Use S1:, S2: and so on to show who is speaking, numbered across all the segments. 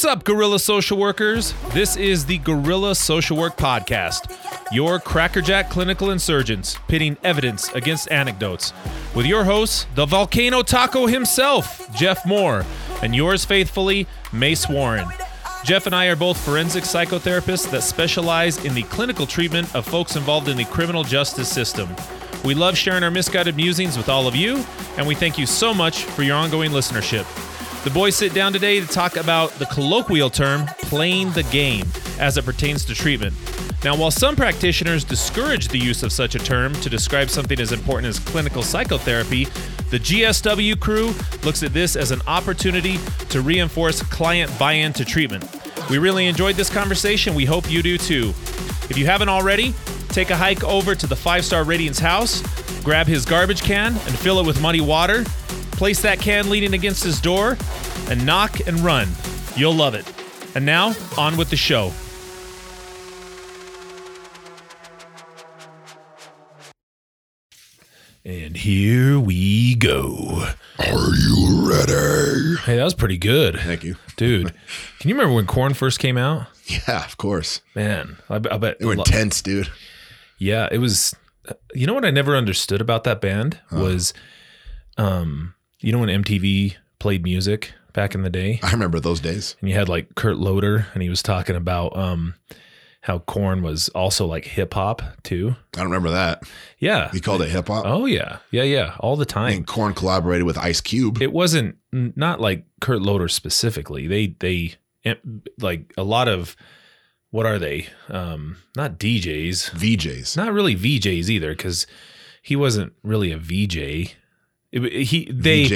S1: What's up, Gorilla Social Workers? This is the Gorilla Social Work Podcast, your crackerjack clinical insurgents pitting evidence against anecdotes. With your hosts, the volcano taco himself, Jeff Moore, and yours faithfully, Mace Warren. Jeff and I are both forensic psychotherapists that specialize in the clinical treatment of folks involved in the criminal justice system. We love sharing our misguided musings with all of you, and we thank you so much for your ongoing listenership. The boys sit down today to talk about the colloquial term playing the game as it pertains to treatment. Now, while some practitioners discourage the use of such a term to describe something as important as clinical psychotherapy, the GSW crew looks at this as an opportunity to reinforce client buy in to treatment. We really enjoyed this conversation. We hope you do too. If you haven't already, take a hike over to the five star Radiance house, grab his garbage can, and fill it with muddy water. Place that can leaning against his door, and knock and run. You'll love it. And now, on with the show. And here we go.
S2: Are you ready?
S1: Hey, that was pretty good.
S2: Thank you.
S1: Dude, can you remember when Korn first came out?
S2: Yeah, of course.
S1: Man, I, I bet.
S2: They were intense, dude.
S1: Yeah, it was. You know what I never understood about that band was, um, you know when MTV played music back in the day,
S2: I remember those days.
S1: and you had like Kurt Loder, and he was talking about um how Korn was also like hip hop too.
S2: I don't remember that.
S1: Yeah.
S2: He called it hip hop.
S1: Oh yeah, yeah, yeah, all the time.
S2: And Korn collaborated with Ice Cube.
S1: It wasn't not like Kurt Loder specifically. They they like a lot of what are they? Um, not DJs.
S2: VJs.
S1: not really VJs either, because he wasn't really a VJ. He they.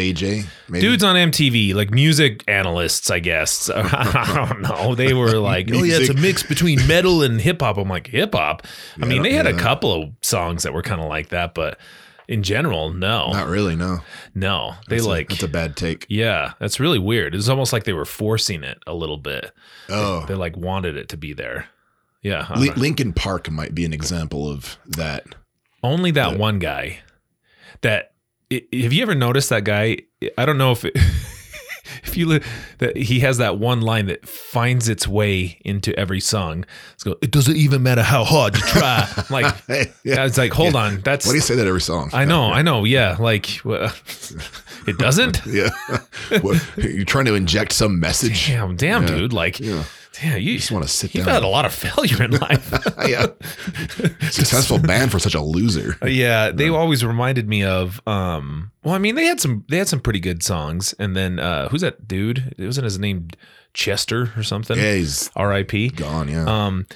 S2: Maybe.
S1: dudes on MTV like music analysts, I guess. I don't know. They were like, oh yeah, it's a mix between metal and hip hop. I'm like hip hop. I
S2: Yeah, I
S1: mean, they had
S2: know
S1: a couple of songs that were kind of like that, but in general, no,
S2: Not really, no.
S1: no. They
S2: That's a-
S1: like
S2: that's a bad take.
S1: yeah, that's really weird. It's almost like they were forcing it a little bit.
S2: Oh.
S1: They like wanted it to be there. Yeah. I don't
S2: Li-
S1: know.
S2: Linkin Park might be an example of that.
S1: Only that
S2: Yeah.
S1: one guy. That have you ever noticed that guy? I don't know if it, if you li- that he has that one line that finds its way into every song. It's go. It doesn't even matter how hard you try. Like
S2: yeah.
S1: it's like hold on. That's
S2: Why do you say that every song?
S1: I know. I know. Yeah. Like it doesn't.
S2: Yeah. what, you're trying to inject some message?
S1: Damn. Damn,
S2: Yeah.
S1: dude. Like.
S2: Yeah.
S1: Yeah, you
S2: just wanna sit down.
S1: You've had a lot of failure in life.
S2: yeah. Successful band for such a loser.
S1: Uh, yeah, they always reminded me of. um Well, I mean, they had some they had some pretty good songs, and then uh who's that dude? It wasn't his name Chester or something.
S2: Yeah, he's
S1: R.I.P.
S2: gone. Yeah.
S1: Um,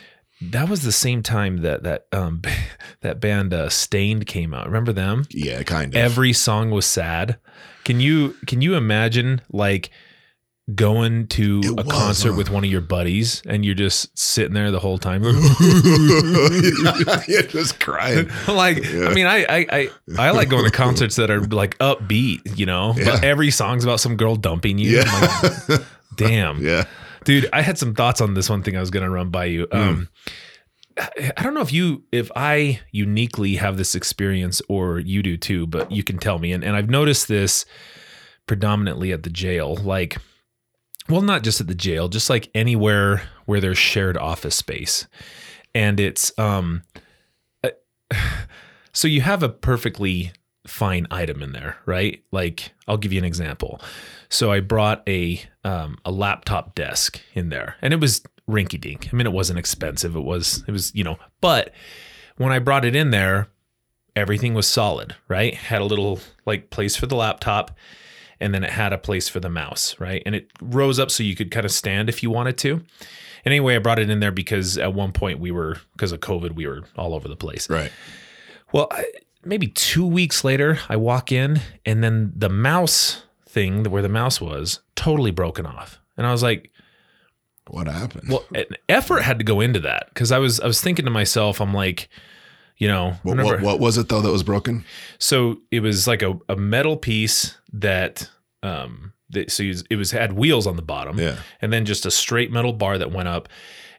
S1: that was the same time that that um that band uh, Staind came out. Remember them?
S2: yeah, kind of.
S1: Every song was sad. Can you can you imagine like going to
S2: It
S1: a
S2: was,
S1: concert
S2: huh?
S1: with one of your buddies and you're just sitting there the whole time?
S2: yeah, just crying.
S1: like I mean I, I I I like going to concerts that are like upbeat, you know, but every song's about some girl dumping you.
S2: Yeah.
S1: Like, Damn.
S2: Yeah.
S1: Dude, I had some thoughts on this one thing I was gonna run by you.
S2: Hmm.
S1: Um I I don't know if you if I uniquely have this experience or you do too, but you can tell me. And and I've noticed this predominantly at the jail. Like well, not just at the jail, just like anywhere where there's shared office space. And it's um uh, so you have a perfectly fine item in there, right? Like I'll give you an example. So I brought a um, a laptop desk in there, and it was rinky dink. I mean, it wasn't expensive. It was it was you know, but when I brought it in there, everything was solid, right? Had a little like place for the laptop, and then it had a place for the mouse, right? And it rose up so you could kind of stand if you wanted to. And anyway, I brought it in there because at one point we were because of COVID, we were all over the place.
S2: Right.
S1: Well, I, maybe two weeks later, I walk in and then the mouse thing, where the mouse was, totally broken off. And I was like,
S2: What happened?
S1: well, an effort had to go into that because I was I was thinking to myself, I'm like, you know,
S2: what, what, what was it though that was broken?
S1: so it was like a, a metal piece that um that, so it was, had wheels on the bottom
S2: Yeah.
S1: and then just a straight metal bar that went up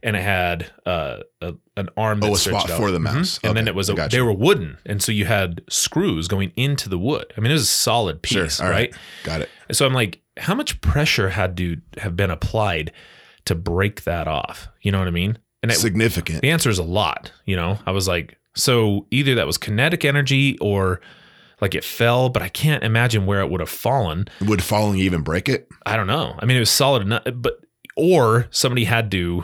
S1: and it had uh, a, an arm that
S2: Oh, a spot
S1: out.
S2: for the
S1: Mhm.
S2: mouse.
S1: and then it was a,
S2: got
S1: they were wooden and so you had screws going into the wood i mean it was a solid piece
S2: All
S1: right?
S2: Got it.
S1: And so i'm like how much pressure had to have been applied to break that off? You know what I mean? And it,
S2: Significant.
S1: the answer is a lot. You know, I was like, so either that was kinetic energy or like it fell, but I can't imagine where it would have fallen.
S2: Would falling even break it?
S1: I don't know. I mean, it was solid enough, but or somebody had to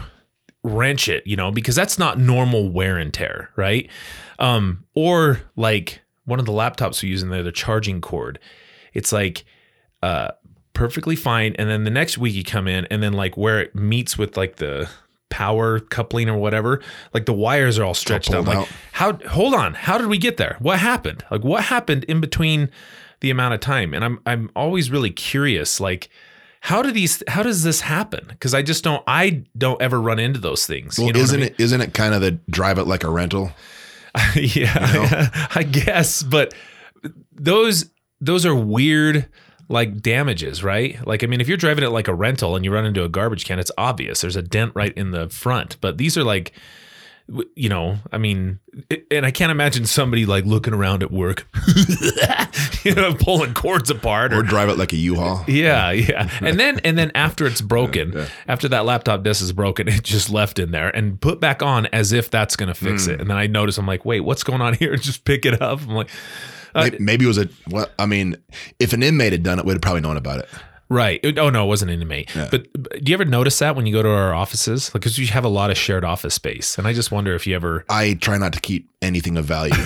S1: wrench it, you know, because that's not normal wear and tear, right? Um, or like one of the laptops we use in there, the charging cord, it's like uh perfectly fine, and then the next week you come in, and then like where it meets with like the power coupling or whatever, like the wires are all stretched out. Like,
S2: out.
S1: how? Hold on, how did we get there? What happened? Like, what happened in between the amount of time? And I'm I'm always really curious, like how do these how does this happen because i just don't i don't ever run into those things
S2: Well,
S1: you know
S2: isn't
S1: mean?
S2: it isn't it kind of the drive it like a rental?
S1: yeah i guess but those those are weird like damages right like i mean if you're driving it like a rental and you run into a garbage can it's obvious there's a dent right in the front but these are like you know i mean it, and i can't imagine somebody like looking around at work you know pulling cords apart
S2: Or
S1: or
S2: drive it like a U-Haul?
S1: Yeah, yeah. And then and then after it's broken, after that laptop disc is broken, it just left in there and put back on as if that's gonna fix it. Mm. And then I notice I'm like, wait, what's going on here? Just pick it up. I'm like, Uh,
S2: maybe, maybe it was a what? I mean, if an inmate had done it, we'd have probably known about it.
S1: right. Oh no, it wasn't an inmate. But, but do you ever notice that when you go to our offices? Like, because we have a lot of shared office space, and I just wonder if you ever.
S2: I try not to keep anything of value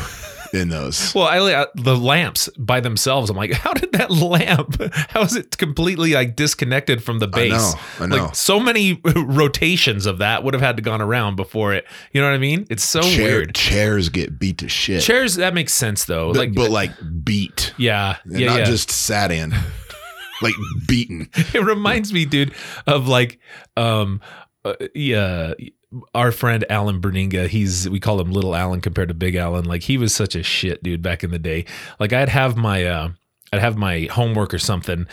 S2: in those.
S1: Well, I uh, the lamps by themselves. I'm like, how did that lamp? How is it completely like disconnected from the base?
S2: know, I know.
S1: Like so many rotations of that would have had to gone around before it. You know what I mean? It's so
S2: Chair-
S1: weird.
S2: Chairs get beat to shit.
S1: Chairs that makes sense though.
S2: but,
S1: like,
S2: but like beat.
S1: yeah, yeah,
S2: not
S1: yeah.
S2: just sat in. like beaten.
S1: it reminds me, dude, of like, um, uh, yeah, our friend Alan Berninga. He's we call him Little Alan compared to Big Alan. Like he was such a shit dude back in the day. Like I'd have my, uh, I'd have my homework or something.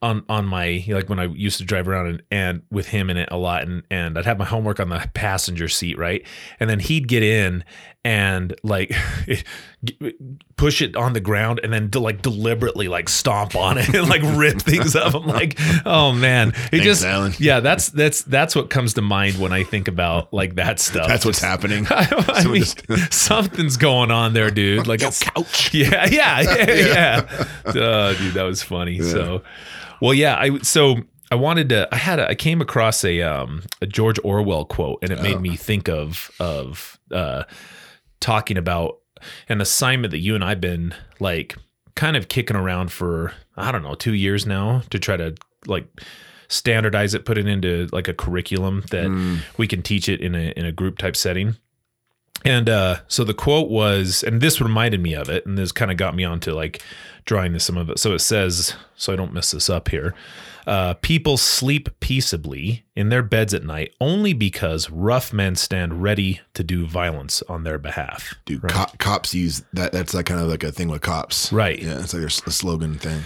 S1: On, on my like when I used to drive around and, and with him in it a lot and and I'd have my homework on the passenger seat right and then he'd get in and like push it on the ground and then de- like deliberately like stomp on it and like rip things up. I'm like, oh man, it
S2: Thanks,
S1: just
S2: Alan.
S1: yeah, that's that's that's what comes to mind when I think about like that stuff.
S2: That's what's happening.
S1: I, I mean,
S2: just-
S1: something's going on there, dude. Like a
S2: couch.
S1: yeah, yeah, yeah, yeah. Uh, dude, that was funny. So, well, yeah, I so I wanted to. I had a, I came across a um a George Orwell quote, and it made me think of of uh talking about an assignment that you and I've been like kind of kicking around for I don't know two years now to try to like standardize it, put it into like a curriculum that we can teach it in a in a group type setting. And uh, so the quote was, and this reminded me of it, and this kind of got me onto like drawing this some of it. So it says, so I don't mess this up here. Uh, people sleep peaceably in their beds at night only because rough men stand ready to do violence on their behalf.
S2: Dude, cop, cops use that. That's like kind of like a thing with cops.
S1: Right.
S2: Yeah. It's like their a slogan thing.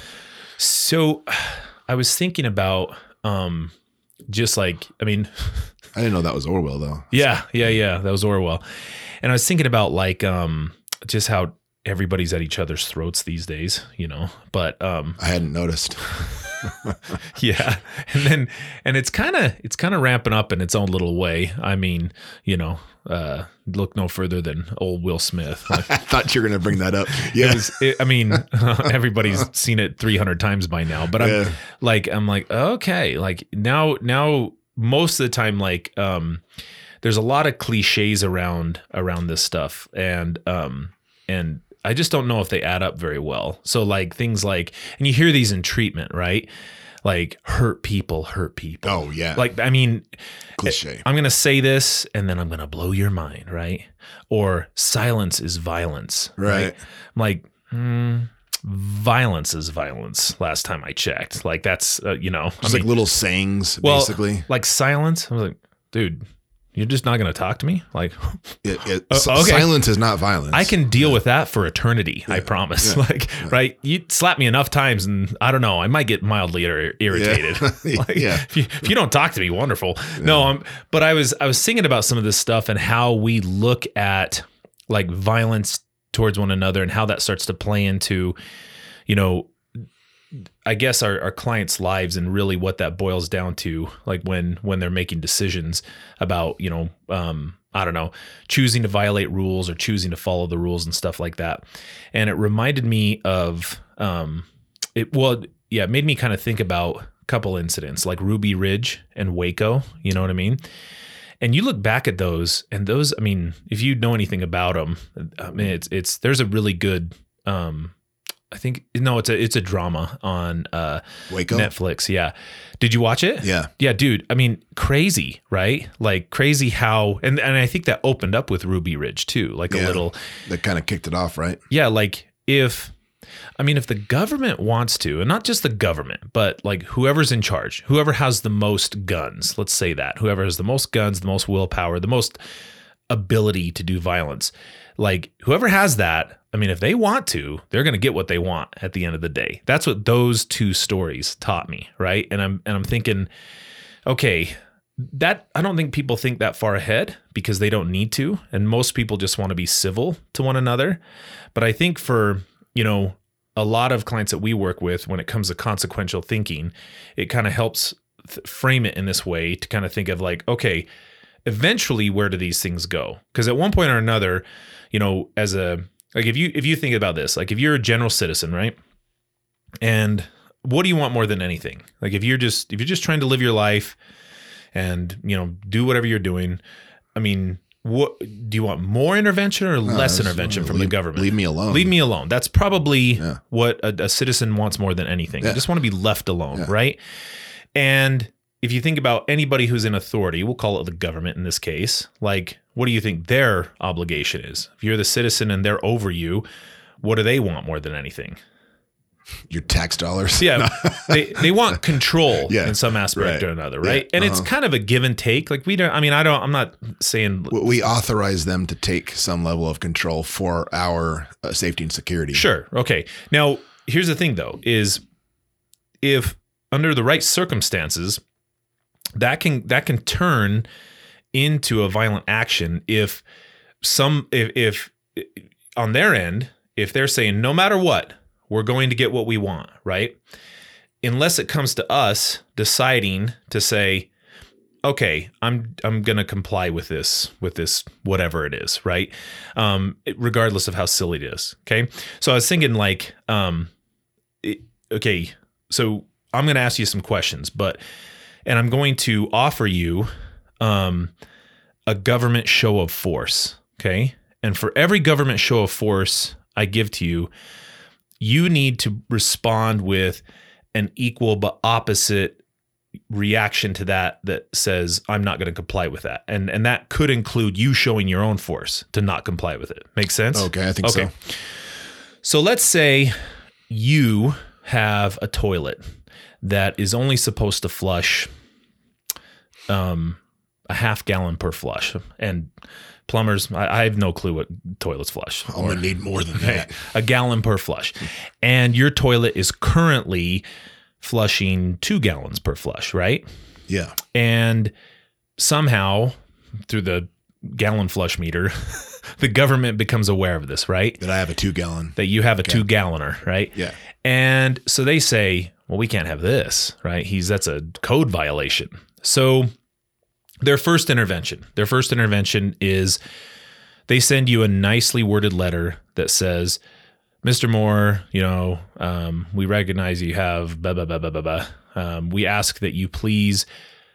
S1: So I was thinking about um, just like, I mean,
S2: I didn't know that was Orwell though.
S1: Yeah, yeah, yeah. That was Orwell. And I was thinking about like um just how everybody's at each other's throats these days, you know. But um
S2: I hadn't noticed.
S1: yeah. And then and it's kind of it's kind of ramping up in its own little way. I mean, you know, uh look no further than old Will Smith. Like,
S2: I thought you were gonna bring that up. Yeah.
S1: it was, it, I mean, everybody's seen it 300 times by now, but I'm
S2: Yeah.
S1: like, I'm like, okay, like now, now most of the time, like, um, there's a lot of cliches around, around this stuff. And, um, and I just don't know if they add up very well. So like things like, and you hear these in treatment, right? Like hurt people, hurt people.
S2: oh yeah.
S1: Like, I mean,
S2: cliche.
S1: I'm going to say this and then I'm going to blow your mind, right? Or silence is violence,
S2: Right.
S1: I'm like, hmm, violence is violence. Last time I checked, like that's uh, you know, I
S2: Just
S1: mean,
S2: like little sayings,
S1: well,
S2: basically.
S1: like silence. I was like, dude, you're just not going to talk to me. Like,
S2: It, it,
S1: Uh, okay.
S2: Silence is not violence.
S1: I can deal with that for eternity. I promise. Like, right? You slap me enough times, and I don't know. I might get mildly ir- irritated.
S2: Yeah.
S1: like,
S2: Yeah.
S1: If you, if you don't talk to me, wonderful. No, um, but I was I was thinking about some of this stuff and how we look at like violence towards one another and how that starts to play into, you know, I guess our, our clients' lives and really what that boils down to, like when when they're making decisions about, you know, um, I don't know, choosing to violate rules or choosing to follow the rules and stuff like that. And it reminded me of um, it. Well, yeah, it made me kind of think about a couple incidents like Ruby Ridge and Waco. You know what I mean? And you look back at those, and those, I mean, if you know anything about them, I mean, it's it's there's a really good um, I think no, it's a it's a drama on uh
S2: Waco?
S1: Netflix. Yeah, did you watch it?
S2: Yeah.
S1: yeah, dude. I mean, crazy, right? Like crazy how and and I think that opened up with Ruby Ridge too, like a little
S2: That kind of kicked it off, right?
S1: yeah, like if I mean if the government wants to, and not just the government, but like whoever's in charge, whoever has the most guns, let's say that, whoever has the most guns, the most willpower, the most ability to do violence, like whoever has that, I mean if they want to, they're going to get what they want at the end of the day. That's what those two stories taught me, right? And I'm and I'm thinking okay, that I don't think people think that far ahead because they don't need to and most people just want to be civil to one another. But I think for, you know, a lot of clients that we work with when it comes to consequential thinking, it kind of helps th- frame it in this way to kind of think of like, okay, eventually where do these things go? Because at one point or another, you know, as a like if you if you think about this, like if you're a general citizen, right? And what do you want more than anything? Like if you're just if you're just trying to live your life and, you know, do whatever you're doing, I mean, what do you want more intervention or less
S2: Uh,
S1: intervention from
S2: leave-
S1: the government?
S2: Leave me alone.
S1: Leave me alone. That's probably
S2: Yeah.
S1: what a, a citizen wants more than anything.
S2: Yeah.
S1: just want to be left alone,
S2: Yeah.
S1: right? And if you think about anybody who's in authority, we'll call it the government in this case, like what do you think their obligation is? If you're the citizen and they're over you, what do they want more than anything?
S2: Your tax dollars.
S1: Yeah, they they want control
S2: Yeah,
S1: in some aspect
S2: right.
S1: or another,
S2: Yeah,
S1: right? And it's
S2: uh-huh.
S1: kind of a give and take. Like we don't. I mean, I don't. I'm not saying
S2: We- we authorize them to take some level of control for our uh, safety and security.
S1: Sure. Okay. Now, here's the thing though is if under the right circumstances that can that can turn into a violent action if some if, if on their end if they're saying no matter what we're going to get what we want, right? Unless it comes to us deciding to say okay, I'm I'm gonna comply with this with this whatever it is, right? Um, regardless of how silly it is. Okay, so I was thinking like, um, it- okay, so I'm gonna ask you some questions, but and I'm going to offer you um, a government show of force. Okay, and for every government show of force I give to you, you need to respond with an equal but opposite reaction to that that says I'm not going to comply with that. And and that could include you showing your own force to not comply with it. Make sense?
S2: Okay, I think
S1: Okay.
S2: so.
S1: So let's say you have a toilet that is only supposed to flush um a half gallon per flush. And plumbers, I, I have no clue what toilets flush.
S2: I'm gonna need more than that.
S1: a gallon per flush. And your toilet is currently flushing two gallons per flush, right?
S2: Yeah.
S1: And somehow through the gallon flush meter, the government becomes aware of this, right?
S2: That I have a two gallon.
S1: That you have a two galloner, right?
S2: Yeah.
S1: And so they say, well, we can't have this, right? He's that's a code violation. So their first intervention, their first intervention is they send you a nicely worded letter that says, Mr. Moore, you know, um, we recognize you have blah, blah, blah, blah, blah, blah. Um, we ask that you please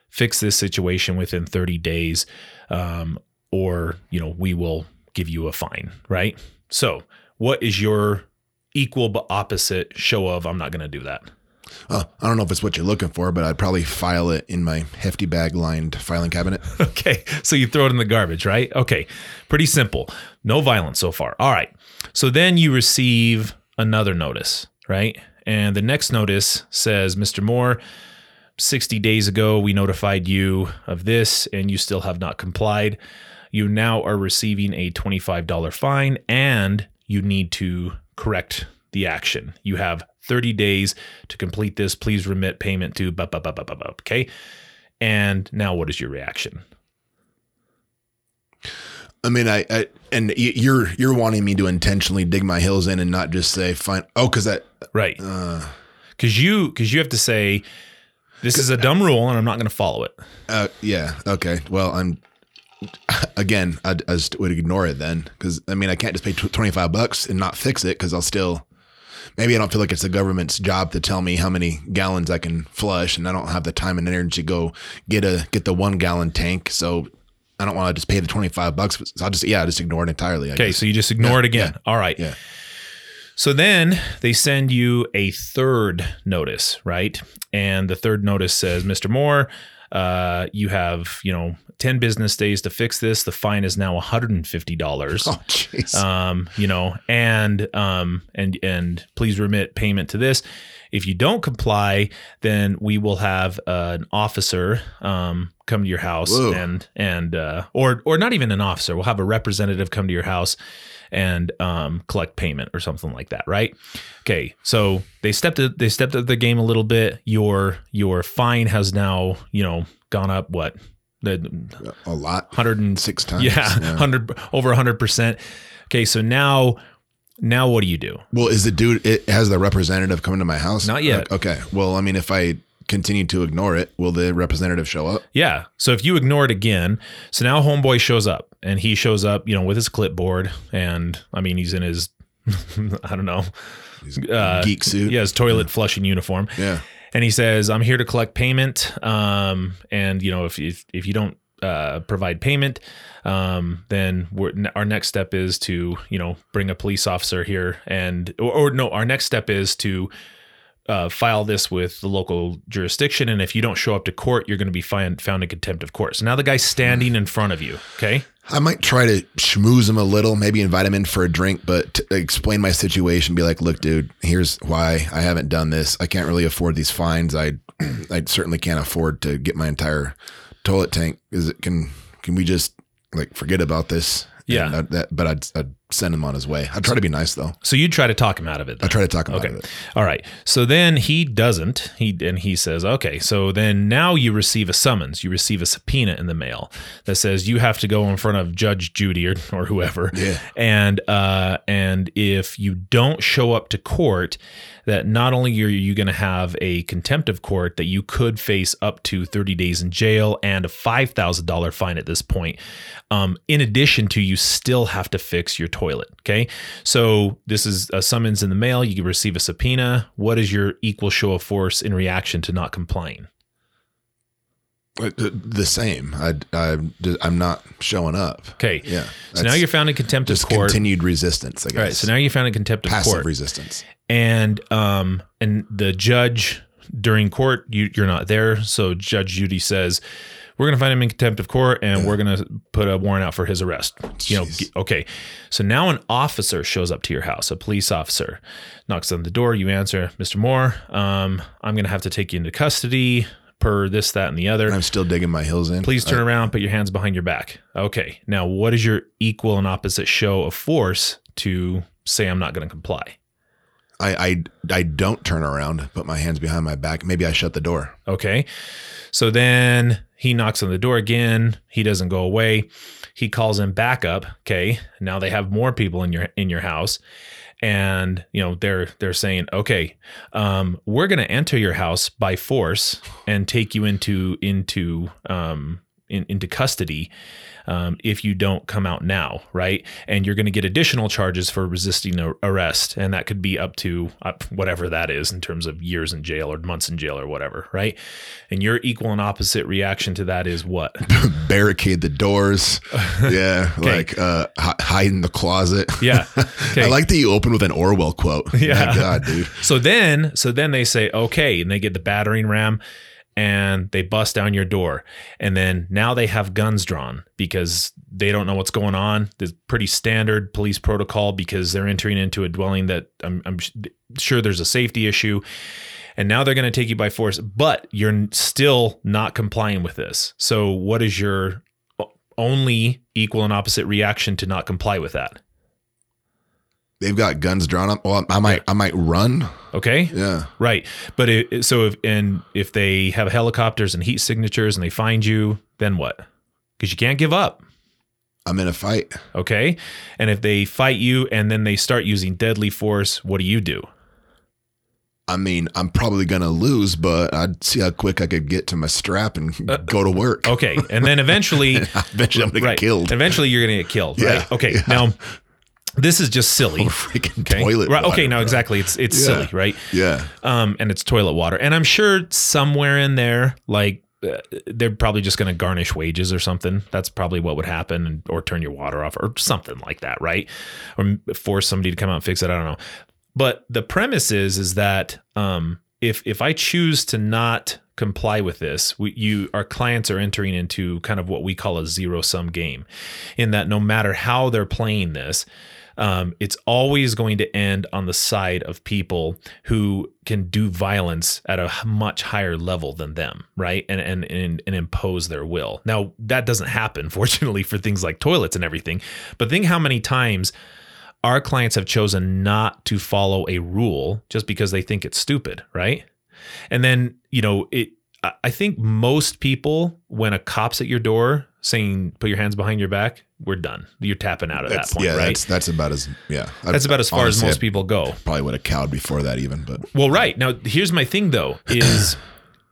S1: fix this situation within 30 days, um, or, you know, we will give you a fine, right? So, what is your equal but opposite show of I'm not going to do that?
S2: Uh, I don't know if it's what you're looking for, but I'd probably file it in my hefty bag lined filing cabinet.
S1: Okay. So you throw it in the garbage, right? Okay. Pretty simple. No violence so far. All right. So then you receive another notice, right? And the next notice says, Mr. Moore, 60 days ago, we notified you of this and you still have not complied. You now are receiving a $25 fine and you need to correct the action. You have 30 days to complete this. Please remit payment to, bu- bu- bu- bu- bu- bu- okay? And now what is your reaction?
S2: I mean, I, I and you're you're wanting me to intentionally dig my heels in and not just say fine. Oh, because that
S1: Right.
S2: uh,
S1: because you because you have to say this is a dumb rule and I'm not going to follow it.
S2: Uh, yeah. Okay. Well, I'm again. I, I just would ignore it then, because I mean, I can't just pay tw- twenty five bucks and not fix it, because I'll still. Maybe I don't feel like it's the government's job to tell me how many gallons I can flush, and I don't have the time and energy to go get a get the one gallon tank. So I don't want to just pay the twenty five bucks. So I'll just yeah, I'll just ignore it entirely. I
S1: Okay,
S2: guess.
S1: so you just ignore it again. All right.
S2: Yeah.
S1: So then they send you a third notice, right? And the third notice says, Mr. Moore, uh, you have, you know, 10 business days to fix this. The fine is now $150.
S2: Oh.
S1: Um, you know, and um and and please remit payment to this. If you don't comply, then we will have uh, an officer um come to your house
S2: Whoa.
S1: and and uh or or not even an officer. We'll have a representative come to your house and um collect payment or something like that, right? Okay. So they stepped it they stepped up the game a little bit. Your your fine has now, you know, gone up what? The
S2: a lot.
S1: 100 and
S2: Six times.
S1: yeah, hundred over hundred percent. Okay, so now, now what do you do?
S2: Well, is the dude? It has the representative coming to my house?
S1: Not yet.
S2: Okay. Well, I mean, if I continue to ignore it, will the representative show up?
S1: Yeah, so if you ignore it again, so now homeboy shows up, and he shows up, you know, with his clipboard, and I mean, he's in his, I don't know, uh,
S2: Geek suit.
S1: yeah, his toilet flushing uniform,
S2: Yeah.
S1: And he says, "I'm here to collect payment, um, and you know, if if if you don't uh, provide payment." Um, then our next step is to, you know, bring a police officer here and, or, or no, our next step is to uh, file this with the local jurisdiction. And if you don't show up to court, you're going to be find, found in contempt of court. So now the guy's standing in front of you. Okay.
S2: I might try to schmooze him a little, maybe invite him in for a drink, but explain my situation. Be like, look, dude, here's why I haven't done this. I can't really afford these fines. I, I certainly can't afford to get my entire toilet tank. Is it can can we just like forget about this?
S1: Yeah.
S2: That- but I'd, I'd send him on his way. I'd try to be nice though.
S1: So you try to talk him out of it.
S2: I
S1: then.
S2: try to talk him out of it.
S1: All right. So then he doesn't. He and he says, "Okay." So then now you receive a summons. You receive a subpoena in the mail that says you have to go in front of Judge Judy or, or whoever.
S2: Yeah.
S1: And uh and if you don't show up to court, that not only are you going to have a contempt of court that you could face up to 30 days in jail and a $5,000 fine at this point. Um, in addition to you still have to fix your toilet. Okay. So this is a summons in the mail. You can receive a subpoena. What is your equal show of force in reaction to not complying?
S2: Uh, The same. I, I, I'm not showing up.
S1: Okay.
S2: Yeah.
S1: So now you're found in contempt of court.
S2: continued resistance. I guess.
S1: All right. So now you're found in contempt of court.
S2: passive
S1: court.
S2: resistance.
S1: and um and the judge during court you you're not there so judge judy says we're going to find him in contempt of court and we're going to put a warrant out for his arrest you know
S2: Jeez.
S1: okay so now an officer shows up to your house a police officer knocks on the door you answer mr moore um i'm going to have to take you into custody per this that and the other
S2: I'm still digging my heels in.
S1: Please turn
S2: I-
S1: around, put your hands behind your back. Okay. Now, what is your equal and opposite show of force to say I'm not going to comply?
S2: I, I I don't turn around, put my hands behind my back. Maybe I shut the door.
S1: Okay. So then he knocks on the door again. He doesn't go away. He calls in backup. Okay. Now they have more people in your in your house. And you know they're they're saying, okay, um, we're going to enter your house by force and take you into into um, in, into custody um, if you don't come out now, right? And you're going to get additional charges for resisting a- arrest, and that could be up to uh, whatever that is in terms of years in jail or months in jail or whatever, right? And your equal and opposite reaction to that is what?
S2: Barricade the doors. Yeah, like uh, hi- hide in the closet.
S1: Yeah. Okay.
S2: I like that you open with an Orwell quote.
S1: Yeah.
S2: My God, dude.
S1: So then, so then they say, okay, and they get the battering ram and they bust down your door. And then now they have guns drawn because they don't know what's going on. There's pretty standard police protocol because they're entering into a dwelling that I'm, I'm sure there's a safety issue. And now they're going to take you by force, but you're still not complying with this. So, what is your only equal and opposite reaction to not comply with that?
S2: They've got guns drawn up. Well, I might I might run.
S1: Okay.
S2: Yeah.
S1: Right. But it, so if and if they have helicopters and heat signatures and they find you, then what? Because you can't give up.
S2: I'm in a fight.
S1: Okay. And if they fight you and then they start using deadly force, what do you do?
S2: I mean, I'm probably gonna lose, but I'd see how quick I could get to my strap and uh, go to work.
S1: Okay, and then eventually,
S2: Eventually, I'm gonna get killed.
S1: Eventually, you're gonna get killed.
S2: Yeah,
S1: Right? Okay.
S2: yeah.
S1: Now, this is just silly.
S2: Freaking
S1: Okay.
S2: toilet.
S1: Right.
S2: water,
S1: okay. No, exactly. It's it's
S2: Yeah.
S1: silly, right?
S2: Yeah.
S1: Um, and it's toilet water, and I'm sure somewhere in there, like. Uh, they're probably just going to garnish wages or something. That's probably what would happen, and- or turn your water off, or something like that, right? Or force somebody to come out and fix it. I don't know. But the premise is is that um, if if I choose to not comply with this, we, you our clients are entering into kind of what we call a zero sum game, in that no matter how they're playing this, um, it's always going to end on the side of people who can do violence at a much higher level than them, right? And, and and and impose their will. Now that doesn't happen, fortunately, for things like toilets and everything. But think how many times our clients have chosen not to follow a rule just because they think it's stupid, right? And then, you know, it I- I think most people when a cop's at your door saying put your hands behind your back, we're done. You're tapping out at
S2: That's,
S1: that point,
S2: yeah,
S1: right?
S2: that's that's about as yeah.
S1: That's about as far as most
S2: I
S1: people go.
S2: Probably would have cowed before that even, but
S1: Well, right. Now, here's my thing though is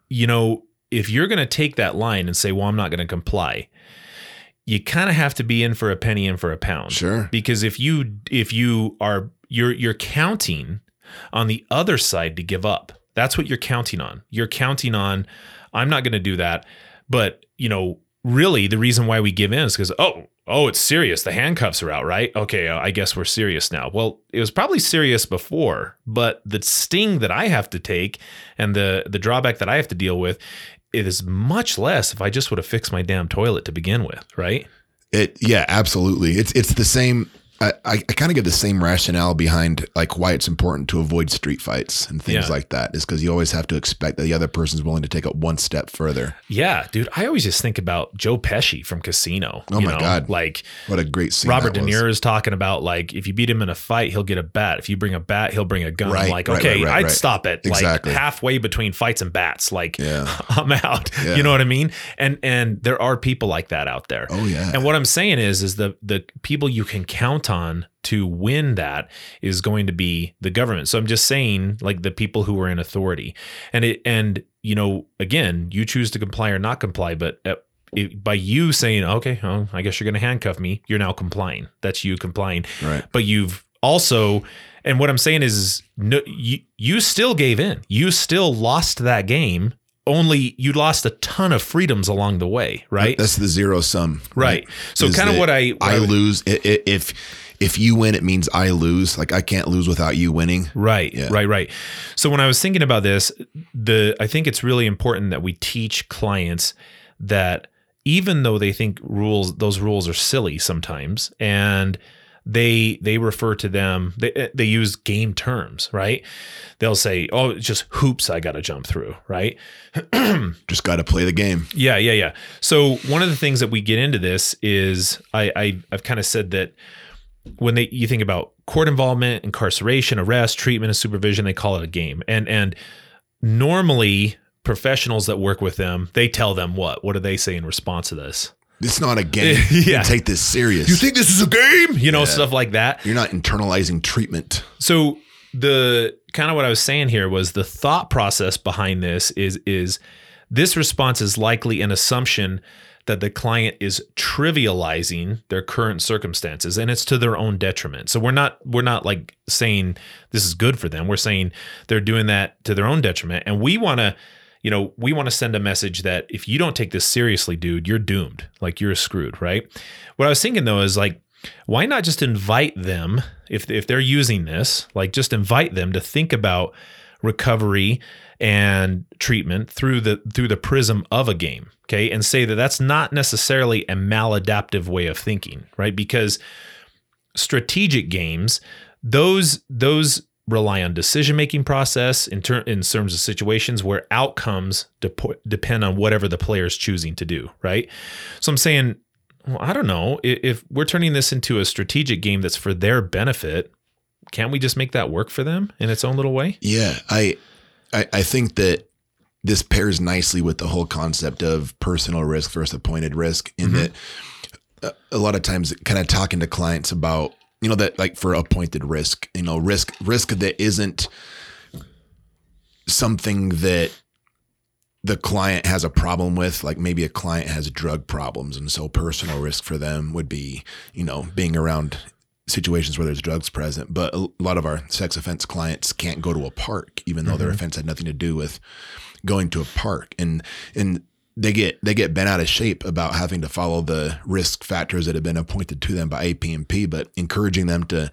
S1: you know, if you're going to take that line and say, "Well, I'm not going to comply." You kind of have to be in for a penny in for a pound.
S2: Sure.
S1: Because if you if you are you're you're counting on the other side to give up. That's what you're counting on. You're counting on I'm not going to do that, but you know, really the reason why we give in is cuz oh, oh, it's serious. The handcuffs are out, right? Okay, uh, I guess we're serious now. Well, it was probably serious before, but the sting that I have to take and the the drawback that I have to deal with it is much less if I just would have fixed my damn toilet to begin with, right?
S2: It yeah, absolutely. It's it's the same. I, I, kind of get the same rationale behind like why it's important to avoid street fights and things
S1: Yeah.
S2: like that is because you always have to expect that the other person's willing to take it one step further.
S1: Yeah, dude. I always just think about Joe Pesci from Casino.
S2: Oh
S1: you
S2: my
S1: know?
S2: God.
S1: Like
S2: What a great scene.
S1: Robert De. Niro is talking about like if you beat him in a fight, he'll get a bat. If you bring a bat, he'll bring a gun. I'm
S2: Right,
S1: like,
S2: right,
S1: okay,
S2: right,
S1: I'd stop it
S2: Exactly.
S1: like halfway between fights and bats. Like
S2: Yeah.
S1: I'm out.
S2: Yeah.
S1: You know what I mean? And and there are people like that out there.
S2: Oh yeah.
S1: And what I'm saying is, is the the people you can count on to win that is going to be the government. So I'm just saying, like the people who are in authority, and it and you know, again, you choose to comply or not comply, but. Uh, it, by you saying, okay, well, I guess you're going to handcuff me, you're now complying. That's you complying.
S2: Right.
S1: But you've also, and what I'm saying is, no, you, you still gave in. You still lost that game. Only you lost a ton of freedoms along the way, right?
S2: That's the zero sum.
S1: Right. So
S2: Is
S1: kind of what I, what
S2: I lose if if you win, it means I lose. Like I can't lose without you winning.
S1: Right,
S2: Yeah.
S1: right, right. So when I was thinking about this, the I think it's really important that we teach clients that even though they think rules those rules are silly sometimes and they they refer to them they eh, they use game terms, right? They'll say, "Oh, it's just hoops I got to jump through," right?
S2: Just got to play the game.
S1: Yeah, yeah, yeah. So one of the things that we get into this is I, I I've kind of said that when they you think about court involvement, incarceration, arrest, treatment, and supervision, they call it a game. And and normally professionals that work with them, they tell them what? What do they say in response to this?
S2: It's not a game.
S1: Yeah.
S2: You take this serious.
S1: You think this is a game? You know, stuff like that.
S2: you're not internalizing treatment?
S1: So the kind of what I was saying here was the thought process behind this is is this response is likely an assumption that the client is trivializing their current circumstances and it's to their own detriment. So we're not we're not like saying this is good for them. We're saying they're doing that to their own detriment and we want to you know, we want to send a message that if you don't take this seriously, dude, you're doomed. Like you're screwed, right? What I was thinking though is like why not just invite them if if they're using this, like just invite them to think about recovery and treatment through the through the prism of a game, okay? And say that that's not necessarily a maladaptive way of thinking, right? Because strategic games, those those rely on decision making process in, ter- in terms of situations where outcomes dep- depend on whatever the player is choosing to do, right? So I'm saying, well, I don't know I- if we're turning this into a strategic game that's for their benefit. Can't we just make that work for them in its own little way?
S2: Yeah, I, I, I think that this pairs nicely with the whole concept of personal risk versus appointed risk. In that, uh, a lot of times, kind of talking to clients about you know that like for appointed risk, you know, risk risk that isn't something that the client has a problem with, like maybe a client has drug problems, and so personal risk for them would be, you know, being around situations where there's drugs present. But a lot of our sex offense clients can't go to a park, even though their mm-hmm. offense had nothing to do with going to a park, and and they get they get bent out of shape about having to follow the risk factors that have been appointed to them by APMP, but encouraging them to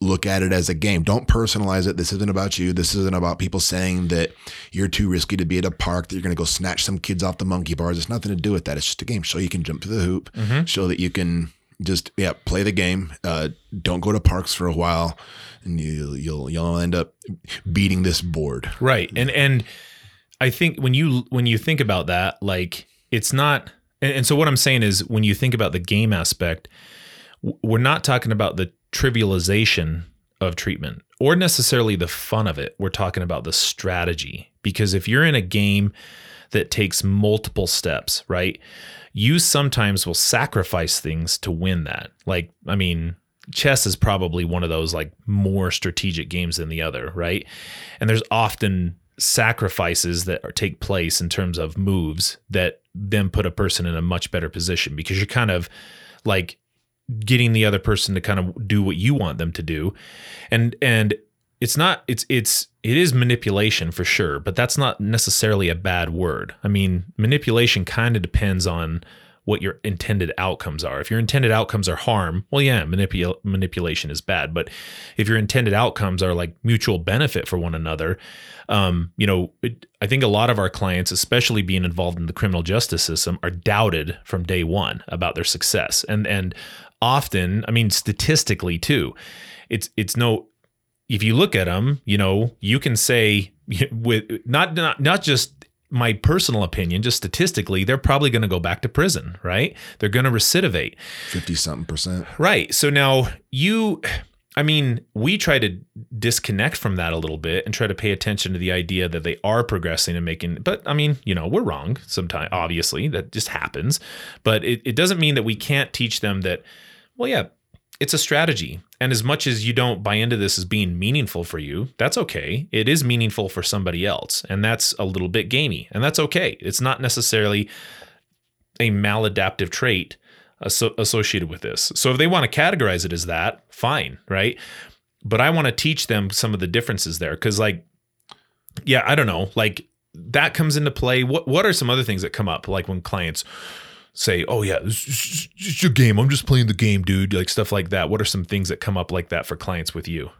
S2: look at it as a game. Don't personalize it. This isn't about you. This isn't about people saying that you're too risky to be at a park, that you're going to go snatch some kids off the monkey bars. It's nothing to do with that. It's just a game. Show you can jump through the hoop, show that you can just yeah play the game. Uh, don't go to parks for a while, and you, you'll you'll end up beating this board.
S1: Right. And and I think when you when you think about that, like it's not and, and so what I'm saying is when you think about the game aspect, we're not talking about the trivialization of treatment or necessarily the fun of it. We're talking about the strategy. Because if you're in a game that takes multiple steps, right? You sometimes will sacrifice things to win that. Like, I mean, chess is probably one of those like more strategic games than the other, right? And there's often sacrifices that are, take place in terms of moves that then put a person in a much better position because you're kind of like getting the other person to kind of do what you want them to do. And and it's not it's it's it is manipulation for sure but that's not necessarily a bad word. I mean manipulation kind of depends on what your intended outcomes are. If your intended outcomes are harm well yeah manipul- manipulation is bad but if your intended outcomes are like mutual benefit for one another um, you know it, i think a lot of our clients especially being involved in the criminal justice system are doubted from day one about their success. And and often i mean statistically too it's it's no if you look at them, you know, you can say with not not not just my personal opinion, just statistically, they're probably going to go back to prison, right? They're going to recidivate.
S2: 50 something percent.
S1: Right. So now you I mean, we try to disconnect from that a little bit and try to pay attention to the idea that they are progressing and making, but I mean, you know, we're wrong sometimes, obviously, that just happens. But it, it doesn't mean that we can't teach them that, well, yeah, it's a strategy. And as much as you don't buy into this as being meaningful for you, that's okay. It is meaningful for somebody else. And that's a little bit gamey. And that's okay. It's not necessarily a maladaptive trait associated with this. So if they want to categorize it as that, fine, right? But I want to teach them some of the differences there cuz like yeah, I don't know, like that comes into play. What what are some other things that come up like when clients say, "Oh yeah, this is just your game. I'm just playing the game, dude." Like stuff like that. What are some things that come up like that for clients with you?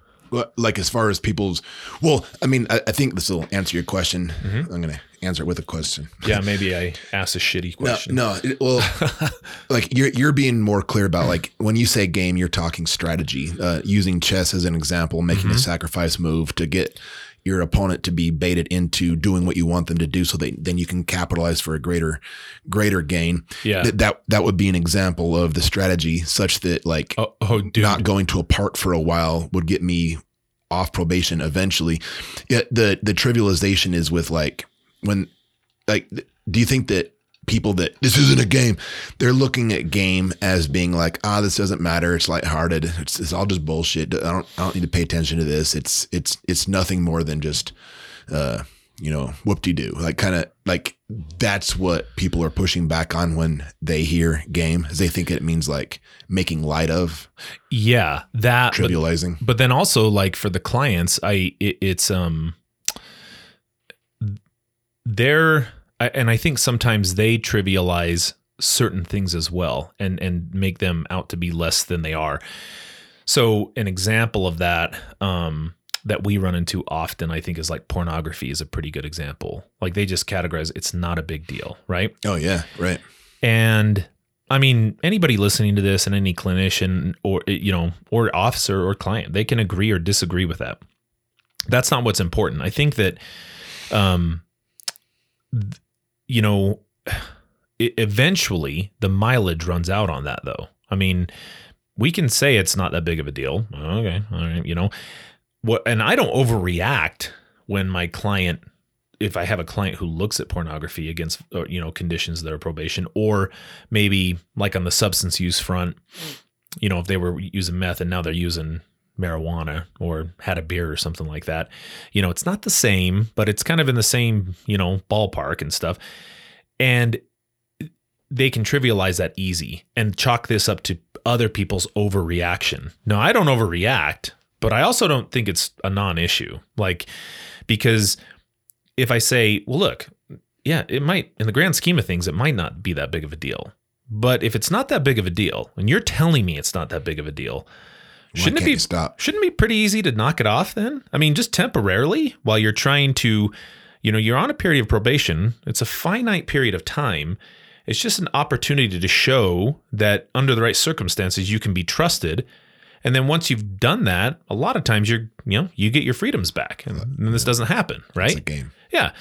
S2: Like as far as people's, well, I mean, I, I think this will answer your question. I'm going to answer it with a question.
S1: Yeah, maybe I asked a shitty question.
S2: no. it- Well, like you're you're being more clear about like when you say game, you're talking strategy. Uh, using chess as an example, making a sacrifice move to get your opponent to be baited into doing what you want them to do, so that then you can capitalize for a greater greater gain.
S1: Yeah.
S2: That that, that would be an example of the strategy, such that like
S1: Oh, oh
S2: not going to a park for a while would get me off probation eventually. Yeah, the the trivialization is with like when like do you think that people that this isn't a game. They're looking at game as being like ah this doesn't matter. It's lighthearted. It's, it's all just bullshit. I don't i don't need to pay attention to this. It's it's it's nothing more than just uh you know whoop-de-doo. Like kind of like that's what people are pushing back on when they hear game is they think it means like making light of
S1: yeah, that but,
S2: trivializing.
S1: but then also like for the clients, I it, it's um they're I- and I think sometimes they trivialize certain things as well and and make them out to be less than they are. So an example of that um that we run into often I think is like pornography is a pretty good example. Like they just categorize it's not a big deal, right?
S2: oh yeah right
S1: And I mean, anybody listening to this and any clinician or you know, or officer or client, they can agree or disagree with that. That's not what's important. I think that um you know, eventually the mileage runs out on that though. I mean, we can say it's not that big of a deal. Okay, all right, you know. What and I don't overreact when my client if I have a client who looks at pornography against uh, you know conditions of their probation, or maybe like on the substance use front, you know, if they were using meth and now they're using marijuana or had a beer or something like that. You know, it's not the same, but it's kind of in the same, you know, ballpark and stuff. And they can trivialize that easy and chalk this up to other people's overreaction. Now, I don't overreact, but I also don't think it's a non issue. Like, because if I say, well, look, yeah, it might, in the grand scheme of things, it might not be that big of a deal. But if it's not that big of a deal, and you're telling me it's not that big of a deal, shouldn't it be
S2: stop?
S1: Shouldn't it be pretty easy to knock it off then? I mean, just temporarily while you're trying to, you know, you're on a period of probation. It's a finite period of time. It's just an opportunity to show that under the right circumstances you can be trusted. And then once you've done that, a lot of times you're, you know, you get your freedoms back. And, and this doesn't happen, right?
S2: It's a game.
S1: Yeah.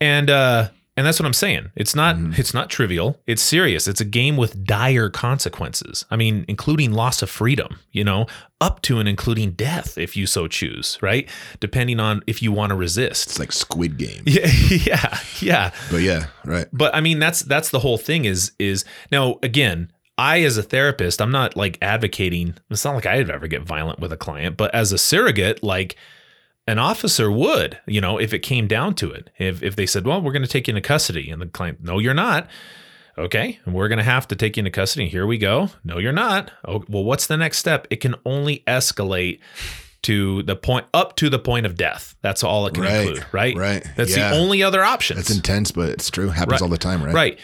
S1: And uh and that's what I'm saying. It's not
S2: Mm-hmm.
S1: it's not trivial. It's serious. It's a game with dire consequences. I mean, including loss of freedom, you know, up to and including death if you so choose, right? Depending on if you want to resist.
S2: It's like Squid Game.
S1: Yeah, yeah, yeah.
S2: But yeah, right.
S1: But I mean, that's that's the whole thing. Is is now again, I as a therapist, I'm not like advocating. It's not like I'd ever get violent with a client, but as a surrogate, like an officer would, you know, if it came down to it. If if they said, "Well, we're going to take you into custody," and the client, "No, you're not." Okay, and we're going to have to take you into custody. Here we go. No, you're not. Oh, well, what's the next step? It can only escalate to the point up to the point of death. That's all it can
S2: Right,
S1: include, right?
S2: right.
S1: That's
S2: Yeah.
S1: the only other option.
S2: That's intense, but it's true. Happens
S1: Right.
S2: all the time, right?
S1: Right.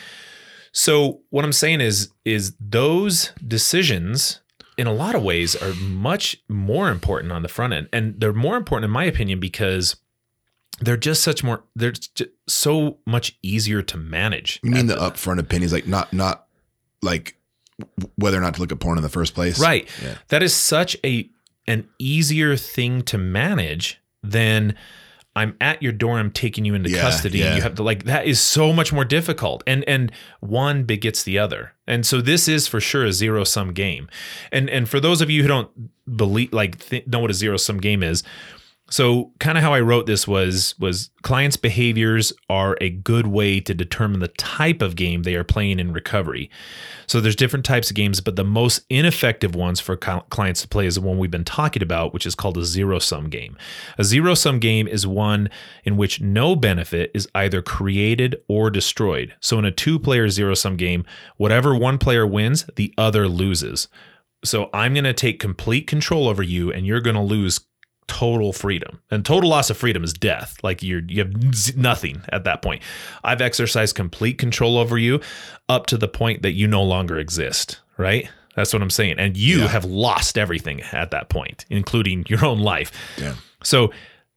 S1: So what I'm saying is is those decisions in a lot of ways are much more important on the front end and they're more important in my opinion because they're just such more they're so much easier to manage.
S2: You mean the upfront opinions, like not not like whether or not to look at porn in the first place,
S1: Right.
S2: Yeah.
S1: That is such a an easier thing to manage than I'm at your door, I'm taking you into
S2: Yeah,
S1: custody.
S2: yeah.
S1: You have to like that is so much more difficult. And and one begets the other. And so this is for sure a zero sum game. And and for those of you who don't believe like th- know what a zero sum game is, so kind of how I wrote this was was clients' behaviors are a good way to determine the type of game they are playing in recovery. So there's different types of games, but the most ineffective ones for clients to play is the one we've been talking about, which is called a zero sum game. A zero sum game is one in which no benefit is either created or destroyed. So in a two player zero sum game, whatever one player wins, the other loses. So I'm going to take complete control over you and you're going to lose total freedom. And total loss of freedom is death. Like you're you have nothing at that point. I've exercised complete control over you up to the point that you no longer exist, right? That's what I'm saying. And you
S2: Yeah.
S1: have lost everything at that point, including your own life.
S2: Yeah.
S1: So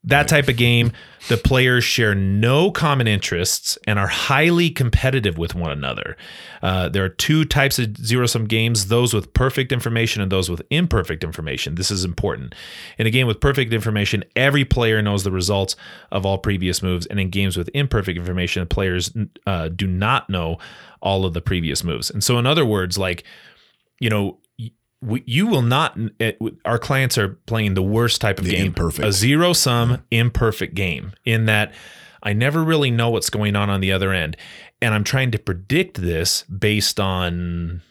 S1: that type of game, the players share no common interests and are highly competitive with one another. Uh, there are two types of zero sum games those with perfect information and those with imperfect information. This is important. In a game with perfect information, every player knows the results of all previous moves. And in games with imperfect information, players uh, do not know all of the previous moves. And so, in other words, like, you know, we, you will not. It, our clients are playing the worst type of
S2: The
S1: game,
S2: imperfect.
S1: a zero sum imperfect game. In that, I never really know what's going on on the other end, and I'm trying to predict this based on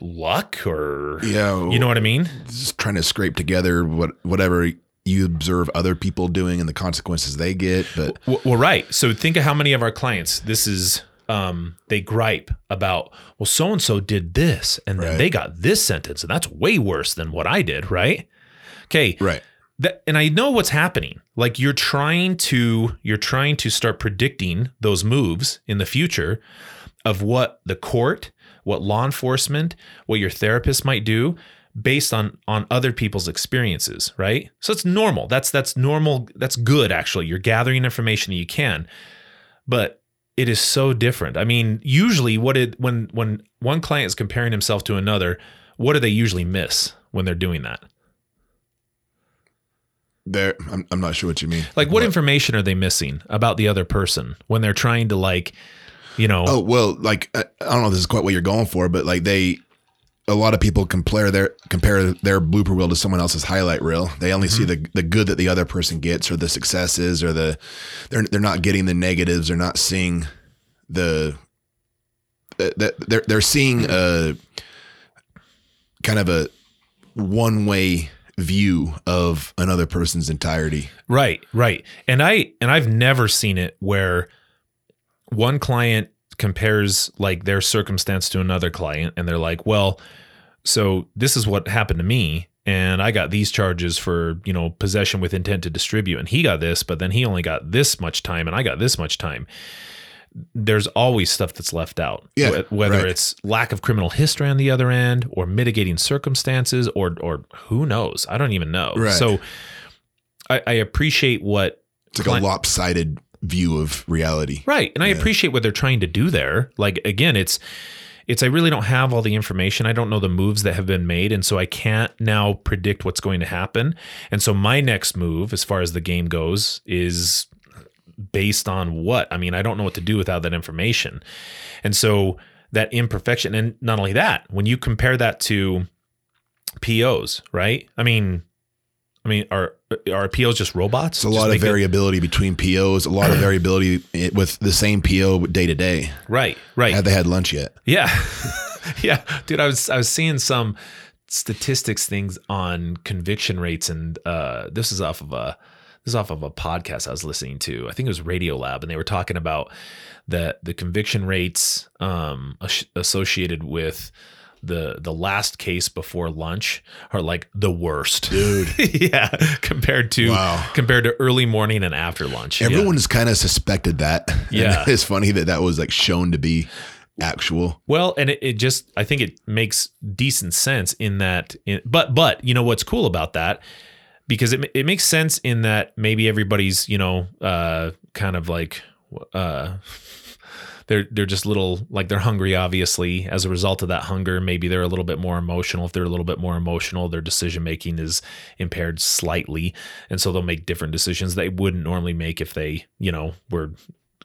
S1: luck or
S2: Yeah.
S1: you know what I mean?
S2: just trying to scrape together what whatever you observe other people doing and the consequences they get. But
S1: Well, well, right. So think of how many of our clients this is. Um, they gripe about well, so and so did this, and then
S2: Right.
S1: they got this sentence, and that's way worse than what I did, right? Okay,
S2: right.
S1: that and I know what's happening. Like you're trying to you're trying to start predicting those moves in the future of what the court, what law enforcement, what your therapist might do based on on other people's experiences, right? So it's normal. That's that's normal. That's good actually. You're gathering information that you can. But it is so different. I mean, usually what it when when one client is comparing himself to another, what do they usually miss when they're doing that?
S2: There, I'm, I'm not sure what you mean.
S1: Like what information are they missing about the other person when they're trying to like, you know,
S2: Oh well, like I I don't know if this is quite what you're going for, but like they, a lot of people compare their compare their blooper reel to someone else's highlight reel. They only see mm-hmm. the the good that the other person gets, or the successes, or the they're they're not getting the negatives. They're not seeing the uh, that they're they're seeing a kind of a one way view of another person's entirety.
S1: Right, right. And I and I've never seen it where one client compares like their circumstance to another client and they're like, "Well, so this is what happened to me and I got these charges for, you know, possession with intent to distribute and he got this, but then he only got this much time and I got this much time." There's always stuff that's left out.
S2: Yeah,
S1: whether
S2: right.
S1: it's lack of criminal history on the other end or mitigating circumstances or or who knows. I don't even know.
S2: Right.
S1: So I, I appreciate what
S2: It's like
S1: Client-
S2: a lopsided view of reality.
S1: Right. And I
S2: Yeah.
S1: appreciate what they're trying to do there. Like again, it's it's I really don't have all the information. I don't know the moves that have been made and so I can't now predict what's going to happen. And so my next move as far as the game goes is based on what? I mean, I don't know what to do without that information. And so that imperfection and not only that, when you compare that to POs, right? I mean, I mean, are are POs just robots?
S2: It's a lot of
S1: make it-
S2: variability between POs, a lot of variability with the same PO day to day.
S1: Right, right.
S2: Have they had lunch yet?
S1: Yeah. yeah. Dude, I was I was seeing some statistics things on conviction rates and uh this is off of a this is off of a podcast I was listening to. I think it was Radio Lab and they were talking about that the conviction rates um associated with the the last case before lunch are like the worst.
S2: Dude.
S1: yeah, compared to
S2: Wow.
S1: compared to early morning and after lunch. Yeah.
S2: Everyone has kind of suspected that. And
S1: Yeah.
S2: it's funny that that was like shown to be actual.
S1: Well, and it, it just I think it makes decent sense in that in, but but you know what's cool about that because it it makes sense in that maybe everybody's, you know, uh kind of like uh they're they're just little like they're hungry obviously as a result of that hunger maybe they're a little bit more emotional if they're a little bit more emotional their decision making is impaired slightly and so they'll make different decisions they wouldn't normally make if they you know were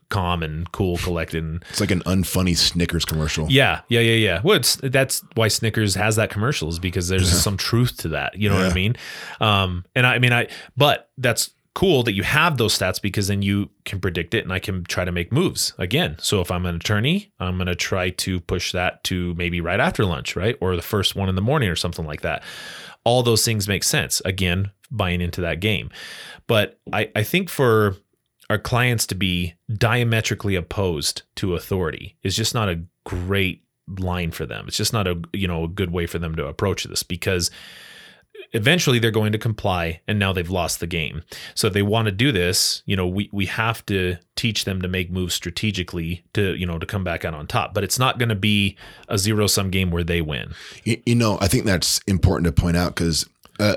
S1: calm and cool collected and
S2: It's like an unfunny Snickers commercial.
S1: yeah, yeah, yeah, yeah. Well, it's, that's why Snickers has that commercials because there's some truth to that. You know what I mean? Um, and I, I mean, I, but that's cool that you have those stats because then you can predict it and I can try to make moves again. So if I'm an attorney, I'm going to try to push that to maybe right after lunch, right? Or the first one in the morning or something like that. All those things make sense. Again, buying into that game. But I, I think for our clients to be diametrically opposed to authority is just not a great line for them. It's just not a you know a good way for them to approach this because eventually they're going to comply and now they've lost the game. So if they want to do this, you know, we we have to teach them to make moves strategically to, you know, to come back out on top. But it's not going to be a zero sum game where they win.
S2: You, you know, I think that's important to point out because uh,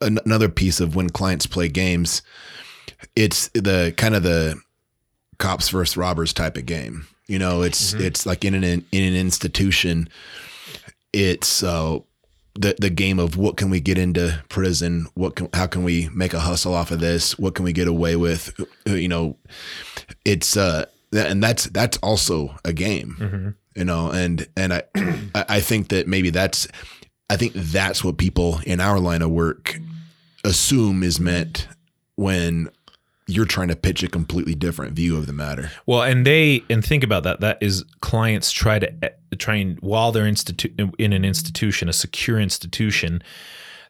S2: another piece of when clients play games, it's the kind of the cops versus robbers type of game. You know, it's it's like in an in an institution, it's uh, the the game of what can we get into prison? What can how can we make a hustle off of this? What can we get away with? You know, it's uh, and that's that's also a game you know and and i I- think that maybe that's i think that's what people in our line of work assume is meant when you're trying to pitch a completely different view of the matter
S1: Well, and they and think about that. That is clients try to try and while they're institu- in an institution, a secure institution,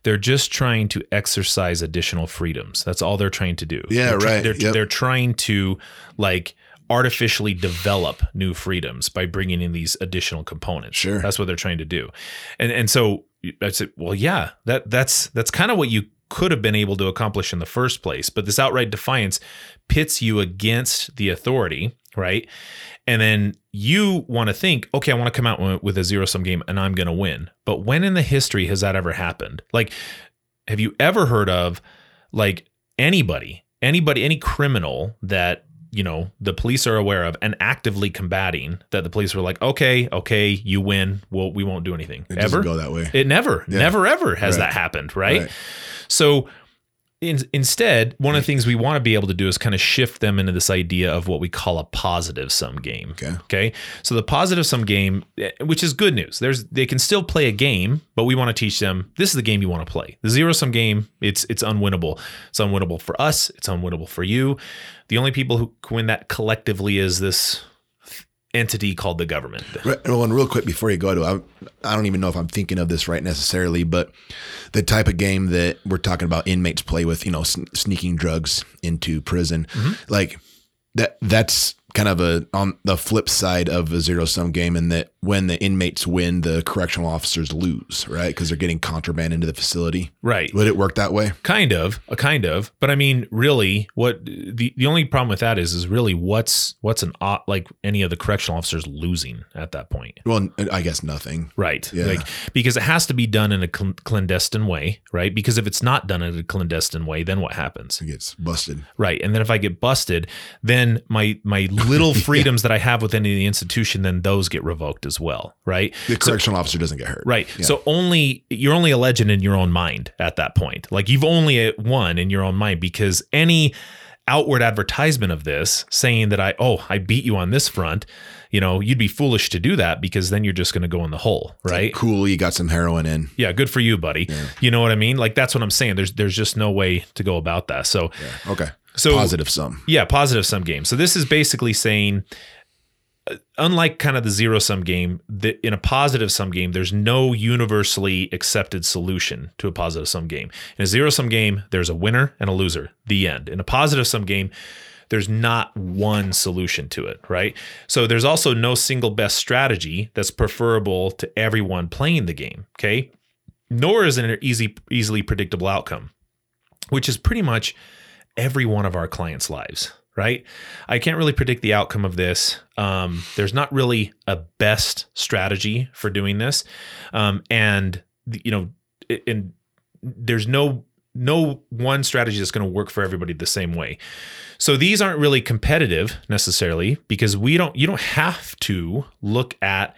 S1: they're just trying to exercise additional freedoms. That's all they're trying to do.
S2: Yeah,
S1: They're try-
S2: right.
S1: They're,
S2: Yep.
S1: they're trying to like artificially develop new freedoms by bringing in these additional components.
S2: Sure.
S1: that's what they're trying to do. And and so I said, well, yeah, that that's that's kind of what you could have been able to accomplish in the first place. But this outright defiance pits you against the authority, right? And then you want to think, okay, I want to come out with a zero sum game and I'm going to win. But when in the history has that ever happened? Like, have you ever heard of like anybody, anybody, any criminal that you know the police are aware of and actively combating that the police were like, okay, okay, you win. Well, we won't do anything
S2: it
S1: ever.
S2: doesn't go that way
S1: It never,
S2: Yeah.
S1: never, ever has
S2: Right.
S1: that happened, right?
S2: Right.
S1: So in, instead, one of the things we want to be able to do is kind of shift them into this idea of what we call a positive sum game.
S2: okay
S1: Okay. So the positive sum game, eh, which is good news, there's they can still play a game, but we want to teach them this is the game you want to play. The zero sum game, it's it's unwinnable. It's unwinnable for us. It's unwinnable for you. The only people who can win that collectively is this entity called the government.
S2: Right, well, and real quick before you go to, I, I don't even know if I'm thinking of this right necessarily, but the type of game that we're talking about inmates play with, you know, sn- sneaking drugs into prison, mm-hmm. like that. That's kind of a on the flip side of a zero sum game, in that when the inmates win, the correctional officers lose, right? Because they're getting contraband into the facility.
S1: Right.
S2: Would it work that way?
S1: Kind of, a kind of, but I mean, really, what the the only problem with that is, is really what's what's an like any of the correctional officers losing at that point,
S2: Well, I guess nothing.
S1: right?
S2: Yeah.
S1: Like because it has to be done in a cl- clandestine way, right? Because if it's not done in a clandestine way, then what happens,
S2: It gets busted.
S1: right? And then if I get busted, then my my little freedoms that I have within the institution, then those get revoked as well, right?
S2: The correctional officer doesn't get hurt.
S1: Right.
S2: Yeah.
S1: So only you're only a legend in your own mind at that point. Like you've only won in your own mind because any outward advertisement of this saying that I oh I beat you on this front, you know, you'd be foolish to do that because then you're just going to go in the hole, right?
S2: Cool. You got some heroin in.
S1: Yeah, good for you, buddy. You know what I mean? Like that's what I'm saying. There's there's just no way to go about that. So
S2: Okay.
S1: So-
S2: positive sum.
S1: yeah, positive sum game. So this is basically saying, uh, unlike kind of the zero sum game, that in a positive sum game, there's no universally accepted solution to a positive sum game. In a zero sum game, there's a winner and a loser. The end. In a positive sum game, there's not one solution to it, right? So there's also no single best strategy that's preferable to everyone playing the game. Okay. Nor is it an easy, easily predictable outcome, which is pretty much every one of our clients' lives, right? I can't really predict the outcome of this. Um, there's not really a best strategy for doing this, um, and you know, and there's no no one strategy that's going to work for everybody the same way. So these aren't really competitive necessarily because we don't you don't have to look at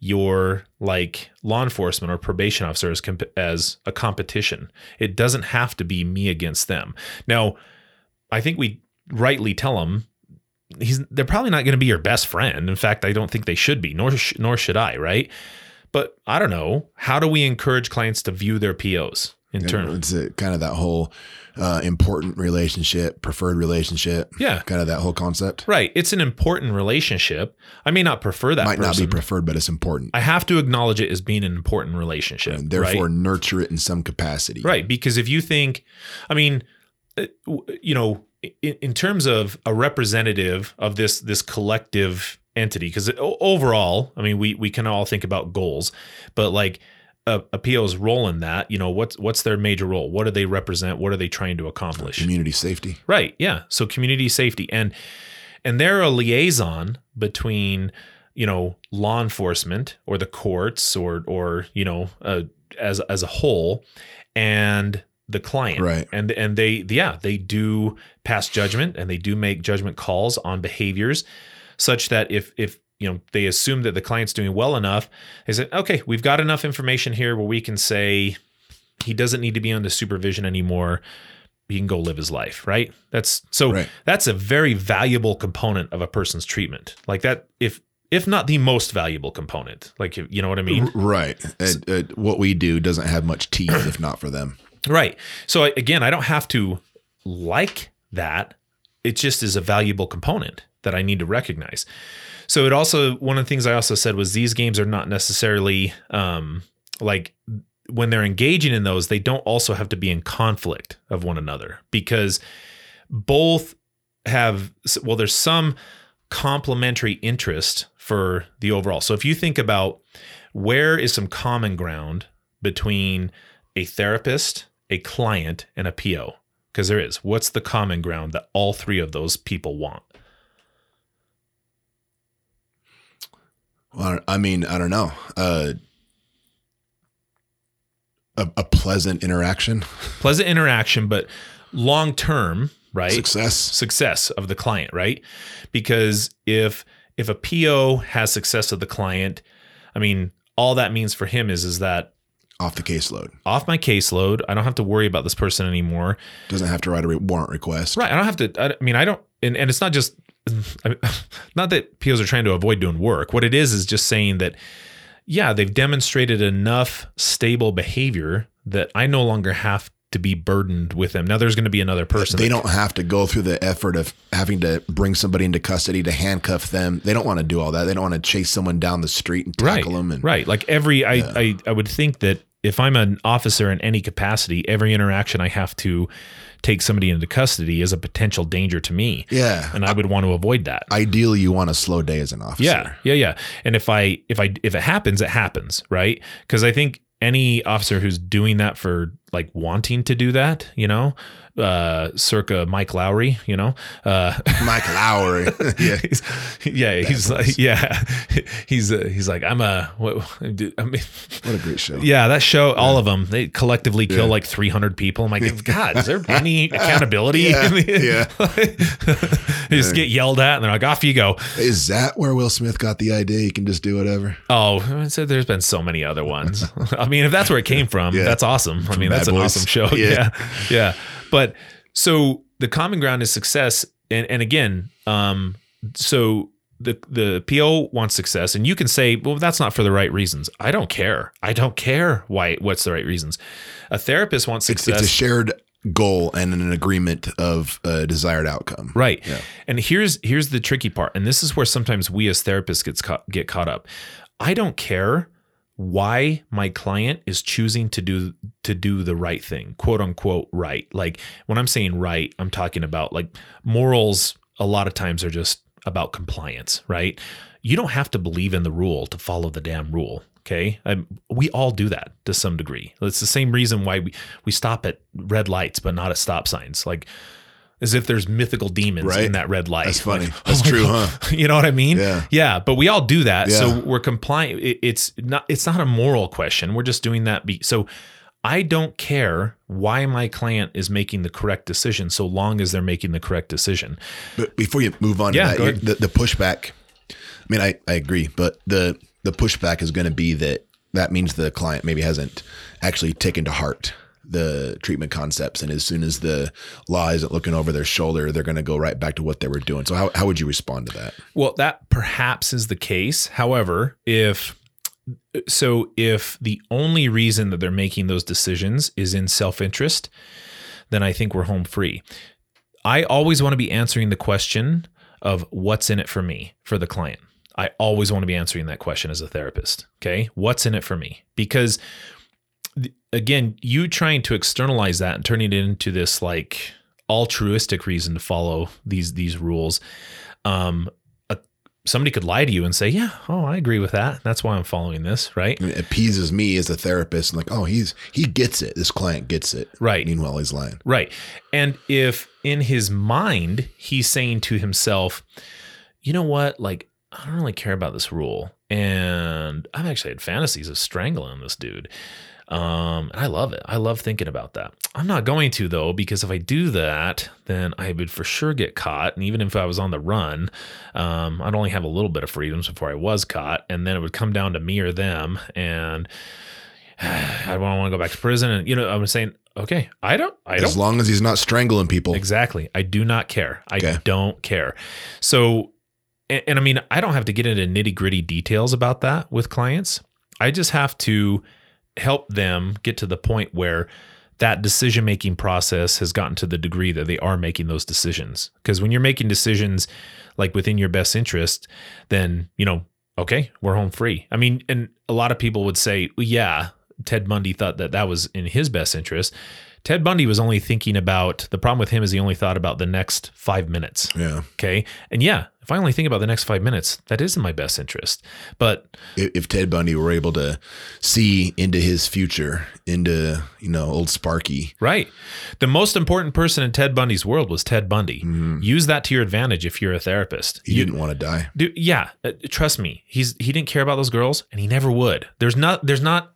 S1: your like law enforcement or probation officer as, comp- as a competition. It doesn't have to be me against them. Now, I think we rightly tell them he's they're probably not going to be your best friend. In fact, I don't think they should be, nor sh- nor should I, right? But I don't know. How do we encourage clients to view their POs in terms?
S2: It's a, kind of that whole uh, important relationship, preferred relationship.
S1: Yeah.
S2: Kind of that whole concept.
S1: Right. It's an important relationship. I may not prefer that
S2: Might not be preferred, but it's important.
S1: I have to acknowledge it as being an important relationship.
S2: and therefore
S1: right?
S2: nurture it in some capacity.
S1: Right. Because if you think, I mean, you know, in, in terms of a representative of this this collective entity, because overall, I mean, we we can all think about goals, but like a, a PO's role in that, you know, what's what's their major role? What do they represent? What are they trying to accomplish?
S2: Community safety.
S1: Right. Yeah. So community safety and and they're a liaison between you know law enforcement or the courts or or you know uh, as as a whole and the client
S2: Right.
S1: and and they yeah they do pass judgment and they do make judgment calls on behaviors such that if if you know they assume that the client's doing well enough they say okay we've got enough information here where we can say he doesn't need to be under supervision anymore he can go live his life right that's so
S2: Right.
S1: that's a very valuable component of a person's treatment like that if if not the most valuable component like you know what i mean
S2: Right. And, uh, what we do doesn't have much teeth if not for them.
S1: Right. So again, I don't have to like that. It just is a valuable component that I need to recognize. So it also one of the things I also said was these games are not necessarily um, like when they're engaging in those, they don't also have to be in conflict of one another because both have well, there's some complementary interest for the overall. So if you think about where is some common ground between a therapist, a client, and a PO? Because there is. What's the common ground that all three of those people want?
S2: Well, I mean, I don't know. Uh, a, a pleasant interaction,
S1: Pleasant interaction, but long term, right?
S2: success.
S1: success of the client, right? Because if if a PO has success of the client, I mean, all that means for him is is that
S2: off the caseload.
S1: off my caseload, I don't have to worry about this person anymore.
S2: Doesn't have to write a re- warrant request.
S1: Right. I don't have to. I, mean, I don't, and, and it's not just, I mean, not that POs are trying to avoid doing work. What it is is just saying that, yeah, they've demonstrated enough stable behavior that I no longer have to be burdened with them. Now there's going to be another person.
S2: They
S1: that-
S2: don't have to go through the effort of having to bring somebody into custody to handcuff them. They don't want to do all that. They don't want to chase someone down the street and
S1: right,
S2: tackle them. And
S1: right. Like every, I, I, I would think that if I'm an officer in any capacity, every interaction I have to take somebody into custody is a potential danger to me.
S2: yeah.
S1: And I would want to avoid that.
S2: Ideally, you want a slow day as an officer.
S1: Yeah, yeah, yeah. And if I if I if it happens, it happens, right? Because I think any officer who's doing that for like wanting to do that, you know, uh, circa Mike Lowrey, you know, uh,
S2: Mike Lowrey. yeah.
S1: he's, yeah, he's like, yeah, he's uh, he's like, I'm a, what, I mean,
S2: What a great show.
S1: yeah, that show, all of them, they collectively kill like 300 people. I'm like, God, is there any accountability?
S2: Yeah,
S1: yeah. they just get yelled at and they're like, off you go.
S2: Is that where Will Smith got the idea? He can just do whatever.
S1: Oh, so there's been so many other ones. I mean, if that's where it came from,
S2: Yeah.
S1: that's awesome. I mean, that's an
S2: Boys.
S1: awesome show.
S2: Yeah.
S1: Yeah. But so the common ground is success. And and again, um, so the the PO wants success, and you can say, well, that's not for the right reasons. I don't care. I don't care why what's the right reasons. A therapist wants
S2: It's,
S1: success.
S2: it's a shared goal and an agreement of a desired outcome.
S1: Right.
S2: Yeah.
S1: And here's here's the tricky part. And this is where sometimes we as therapists gets caught, get caught up. I don't care why my client is choosing to do to do the right thing, quote unquote right. Like when I'm saying right, I'm talking about like morals a lot of times are just about compliance, right? You don't have to believe in the rule to follow the damn rule. Okay. Um, we all do that to some degree. It's the same reason why we, we stop at red lights, but not at stop signs. Like, as if there's mythical demons
S2: Right.
S1: in that red light.
S2: That's funny.
S1: Like,
S2: That's
S1: oh
S2: true,
S1: God.
S2: huh?
S1: You know what I mean?
S2: Yeah.
S1: Yeah. But we all do that. So we're compliant. It, it's not. It's not a moral question. We're just doing that. Be, so I don't care why my client is making the correct decision, so long as they're making the correct decision.
S2: But before you move on
S1: Yeah,
S2: to that, the, the pushback, I mean, I, I agree, but the, the pushback is going to be that that means the client maybe hasn't actually taken to heart the treatment concepts. And as soon as the law isn't looking over their shoulder, they're going to go right back to what they were doing. So how, how would you respond to that?
S1: Well, that perhaps is the case. However, if so, if the only reason that they're making those decisions is in self interest, then I think we're home free. I always want to be answering the question of what's in it for me for the client. I always want to be answering that question as a therapist. Okay. What's in it for me? Because again, you trying to externalize that and turning it into this like altruistic reason to follow these these rules. Um, a, somebody could lie to you and say, "Yeah, oh, I agree with that. That's why I'm following this." Right?
S2: Mean, it appeases me as a therapist. I'm like, oh, he's he gets it. This client gets it.
S1: Right.
S2: Meanwhile, he's lying.
S1: Right. And if in his mind he's saying to himself, you know what, like I don't really care about this rule, and I've actually had fantasies of strangling this dude. Um, and I love it. I love thinking about that. I'm not going to though, because if I do that, then I would for sure get caught. And even if I was on the run, um, I'd only have a little bit of freedoms before I was caught, and then it would come down to me or them. And I don't want to go back to prison. And you know, I'm saying, okay, I don't, I don't
S2: As long as he's not strangling people.
S1: Exactly. I do not care. I
S2: Okay.
S1: don't care. So, and, and I mean, I don't have to get into nitty gritty details about that with clients. I just have to help them get to the point where that decision making process has gotten to the degree that they are making those decisions. Because when you're making decisions like within your best interest, then, you know, okay, we're home free. I mean, and a lot of people would say, well, yeah, Ted Bundy thought that that was in his best interest. Ted Bundy was only thinking about the problem with him is he only thought about the next five minutes.
S2: Yeah.
S1: Okay. And yeah, if I only think about the next five minutes, that is in my best interest. But
S2: If, Ted Bundy were able to see into his future, into you know old Sparky,
S1: right, the most important person in Ted Bundy's world was Ted Bundy.
S2: Mhm.
S1: Use that to your advantage if you're a therapist.
S2: he
S1: You-
S2: didn't want to die.
S1: Dude, yeah, uh, trust me. He's he didn't care about those girls, and he never would. There's not there's not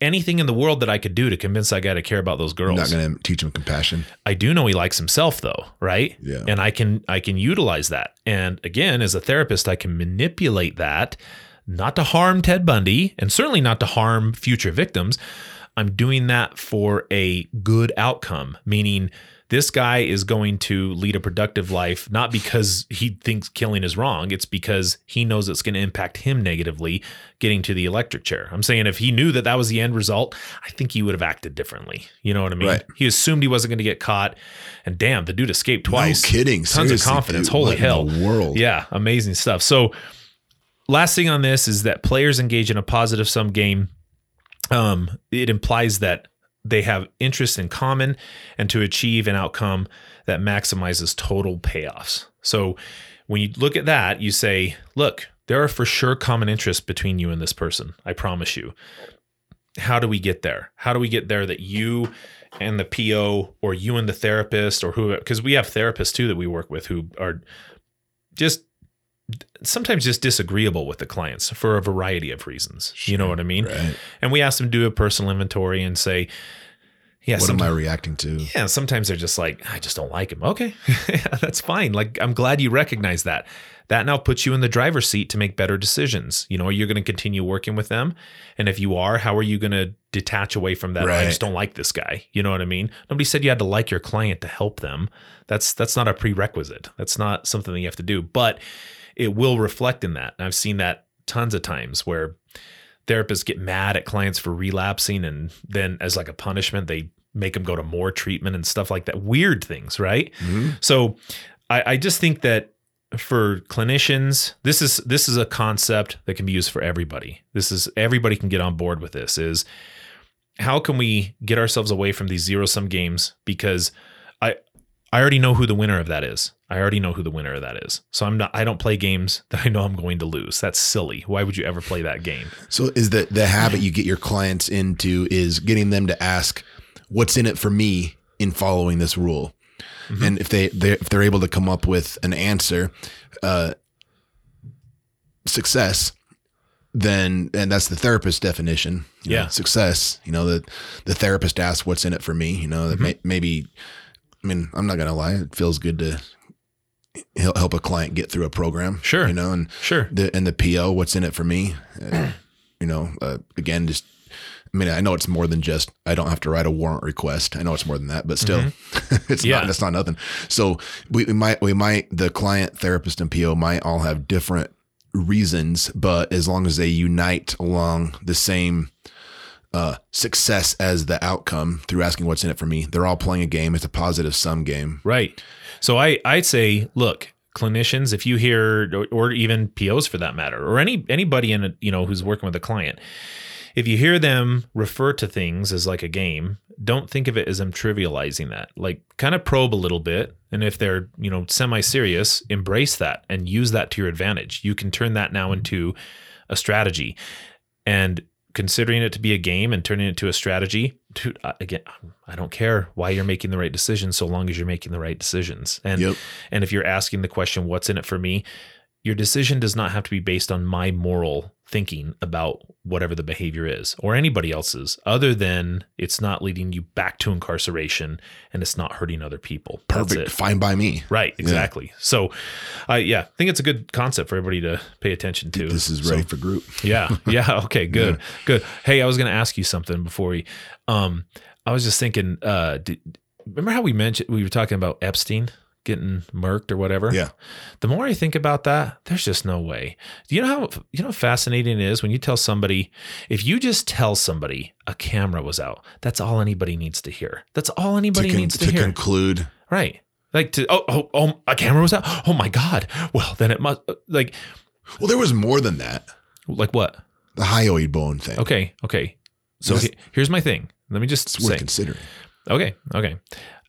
S1: anything in the world that I could do to convince that guy to care about those girls.
S2: not going to teach him compassion.
S1: I do know he likes himself though, right?
S2: Yeah.
S1: And I can I can utilize that. And again, as a therapist, I can manipulate that not to harm Ted Bundy and certainly not to harm future victims. I'm doing that for a good outcome, meaning this guy is going to lead a productive life not because he thinks killing is wrong it's because he knows it's going to impact him negatively getting to the electric chair i'm saying if he knew that that was the end result i think he would have acted differently you know what i mean
S2: Right.
S1: he assumed he wasn't going to get caught and damn the dude escaped twice
S2: No kidding.
S1: tons
S2: Seriously,
S1: of confidence
S2: dude.
S1: holy hell
S2: world?
S1: yeah amazing stuff so last thing on this is that players engage in a positive sum game um, it implies that they have interests in common and to achieve an outcome that maximizes total payoffs. So when you look at that, you say, look, there are for sure common interests between you and this person. I promise you. How do we get there? How do we get there that you and the PO or you and the therapist or who because we have therapists too that we work with who are just sometimes just disagreeable with the clients for a variety of reasons. You know what I mean?
S2: Right.
S1: And we ask them to do a personal inventory and say, yeah,
S2: What am I reacting to?
S1: yeah, sometimes they're just like, I just don't like him. Okay, that's fine. Like, I'm glad you recognize that. That now puts you in the driver's seat to make better decisions. You know, you're going to continue working with them. And if you are, how are you going to detach away from that? "Oh, I just don't like this guy. You know what I mean? Nobody said you had to like your client to help them. That's that's not a prerequisite. That's not something that you have to do. But it will reflect in that. And I've seen that tons of times where therapists get mad at clients for relapsing and then as like a punishment they make them go to more treatment and stuff like that weird things right
S2: Mhm.
S1: so I, I just think that for clinicians this is this is a concept that can be used for everybody this is everybody can get on board with this is how can we get ourselves away from these zero sum games because i already know who the winner of that is i already know who the winner of that is so i'm not i don't play games that i know i'm going to lose that's silly why would you ever play that game
S2: So is the the habit you get your clients into is getting them to ask, "What's in it for me in following this rule?"
S1: Mm-hmm.
S2: And if they they if they're able to come up with an answer, uh, success, then and that's the therapist definition. you know,
S1: Yeah.
S2: success. You know the the therapist asks, "What's in it for me?" You know that
S1: Mm-hmm.
S2: may, maybe. I mean, I'm not gonna lie. It feels good to help a client get through a program.
S1: Sure.
S2: you know, and
S1: sure
S2: the and the PO, what's in it for me? Uh, you know, uh, again, just I mean, I know it's more than just I don't have to write a warrant request. I know it's more than that, but still, it's
S1: Mm-hmm. Yeah.
S2: not. That's not nothing. So we, we might we might the client, therapist, and PO might all have different reasons, but as long as they unite along the same uh, success as the outcome through asking what's in it for me, they're all playing a game. It's a positive sum game.
S1: Right. So I I'd say, look, clinicians, if you hear or, even POs for that matter, or any anybody in a, you know who's working with a client, if you hear them refer to things as like a game, don't think of it as them trivializing that. Like kind of probe a little bit. And if they're, you know, semi-serious, embrace that and use that to your advantage. You can turn that now into a strategy. And considering it to be a game and turning it to a strategy, dude, again, I don't care why you're making the right decisions so long as you're making the right decisions. And
S2: Yep.
S1: and if you're asking the question, what's in it for me? Your decision does not have to be based on my moral thinking about whatever the behavior is or anybody else's, other than it's not leading you back to incarceration and it's not hurting other people.
S2: Perfect. Fine by me.
S1: Right, exactly. So, I yeah, I think it's a good concept for everybody to pay attention to.
S2: This is
S1: So-
S2: ready for group.
S1: yeah. Yeah. Okay. Good. Good. Hey, I was going to ask you something before we. Um, I was just thinking. Uh, did, remember how we mentioned we were talking about Epstein getting murked or whatever?
S2: Yeah.
S1: The more I think about that, there's just no way. Do you know how you know how fascinating it is when you tell somebody if you just tell somebody a camera was out, that's all anybody needs to hear. That's all anybody
S2: to, con-
S1: needs to,
S2: to
S1: hear.
S2: conclude.
S1: right. Like to oh, oh oh a camera was out. Oh my god. Well, then it must like
S2: Well, there was more than that.
S1: like what?
S2: The hyoid bone thing.
S1: Okay, okay. So he- here's my thing. Let me just
S2: It's worth
S1: say.
S2: considering.
S1: Okay, okay.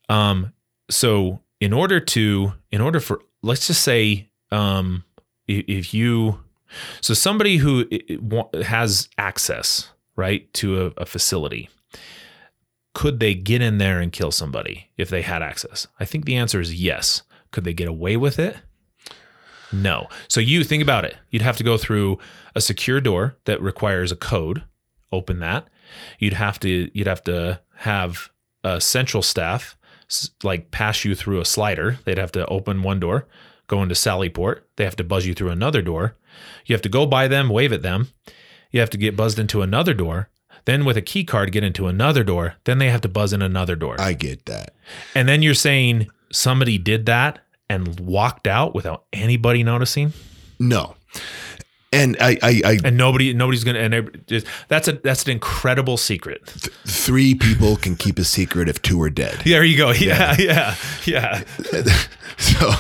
S1: Um, so in order to, in order for, let's just say, um, if you, so somebody who has access, right, to a, a facility, could they get in there and kill somebody if they had access? I think the answer is yes. Could they get away with it? No. So you think about it. You'd have to go through a secure door that requires a code. Open that. You'd have to you'd have to have a central staff like pass you through a slider. They'd have to open one door, go into Sallyport. They have to buzz you through another door. You have to go by them, wave at them. You have to get buzzed into another door. Then with a key card get into another door. Then they have to buzz in another door.
S2: I get that.
S1: and then you're saying somebody did that and walked out without anybody noticing,
S2: No. And I, I, I
S1: and nobody nobody's gonna. And just, that's a that's an incredible secret.
S2: three people can keep a secret if two are dead.
S1: There you go. Yeah, yeah, yeah.
S2: so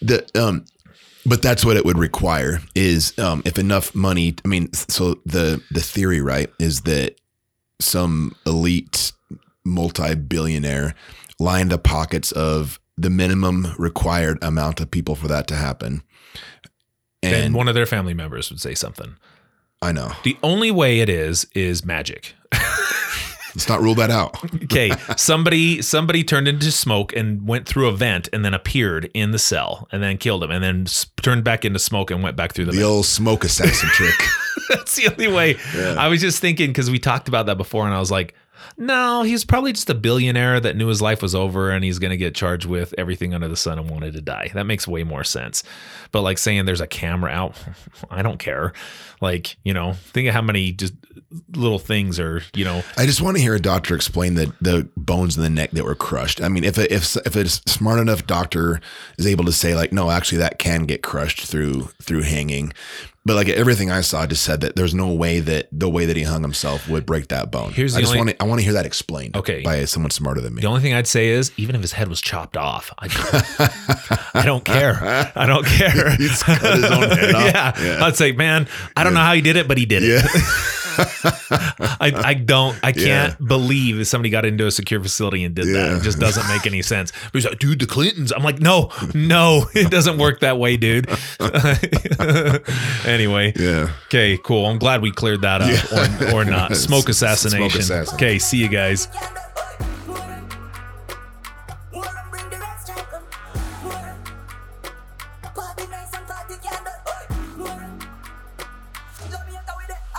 S2: the um but that's what it would require is um if enough money i mean so the the theory right is that some elite multi-billionaire lined the pockets of the minimum required amount of people for that to happen
S1: And
S2: and
S1: one of their family members would say something.
S2: i know
S1: The only way it is is magic.
S2: let's not rule that out
S1: Okay, somebody somebody turned into smoke and went through a vent and then appeared in the cell and then killed him and then s- turned back into smoke and went back through the,
S2: the
S1: vent.
S2: old smoke assassin trick
S1: That's the only way. I was just thinking because we talked about that before and I was like, no, he's probably just a billionaire that knew his life was over and he's going to get charged with everything under the sun and wanted to die. That makes way more sense. But like saying there's a camera out, I don't care. Like, you know, think of how many just little things are, you know,
S2: I just want to hear a doctor explain the the bones in the neck that were crushed. I mean, if a, if if a smart enough doctor is able to say like, no, actually that can get crushed through through hanging, but like everything I saw just said that there's no way that the way that he hung himself would break that bone.
S1: Here's
S2: I
S1: the
S2: just
S1: only-
S2: want to I want to hear that explained.
S1: Okay.
S2: by someone smarter than me.
S1: The only thing I'd say is, even if his head was chopped off, I, I don't care. I don't care.
S2: He's cut his own head off.
S1: yeah.
S2: Yeah.
S1: I'd say, man, I don't know how he did it, but he did it. I, I don't, I can't believe somebody got into a secure facility and did that. It just doesn't make any sense. But he's like, dude, the Clintons. I'm like, no, no, it doesn't work that way, dude. anyway.
S2: Yeah.
S1: Okay, cool. I'm glad we cleared that up or, or not. Smoke assassination.
S2: assassin.
S1: Okay, see you guys.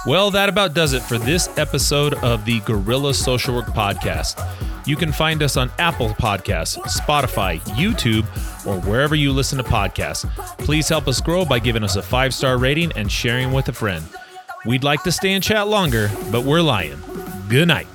S1: Well, that about does it for this episode of the Gorilla Social Work Podcast. You can find us on Apple Podcasts, Spotify, YouTube, or wherever you listen to podcasts. Please help us grow by giving us a five star rating and sharing with a friend. We'd like to stay and chat longer, but we're lying. Good night.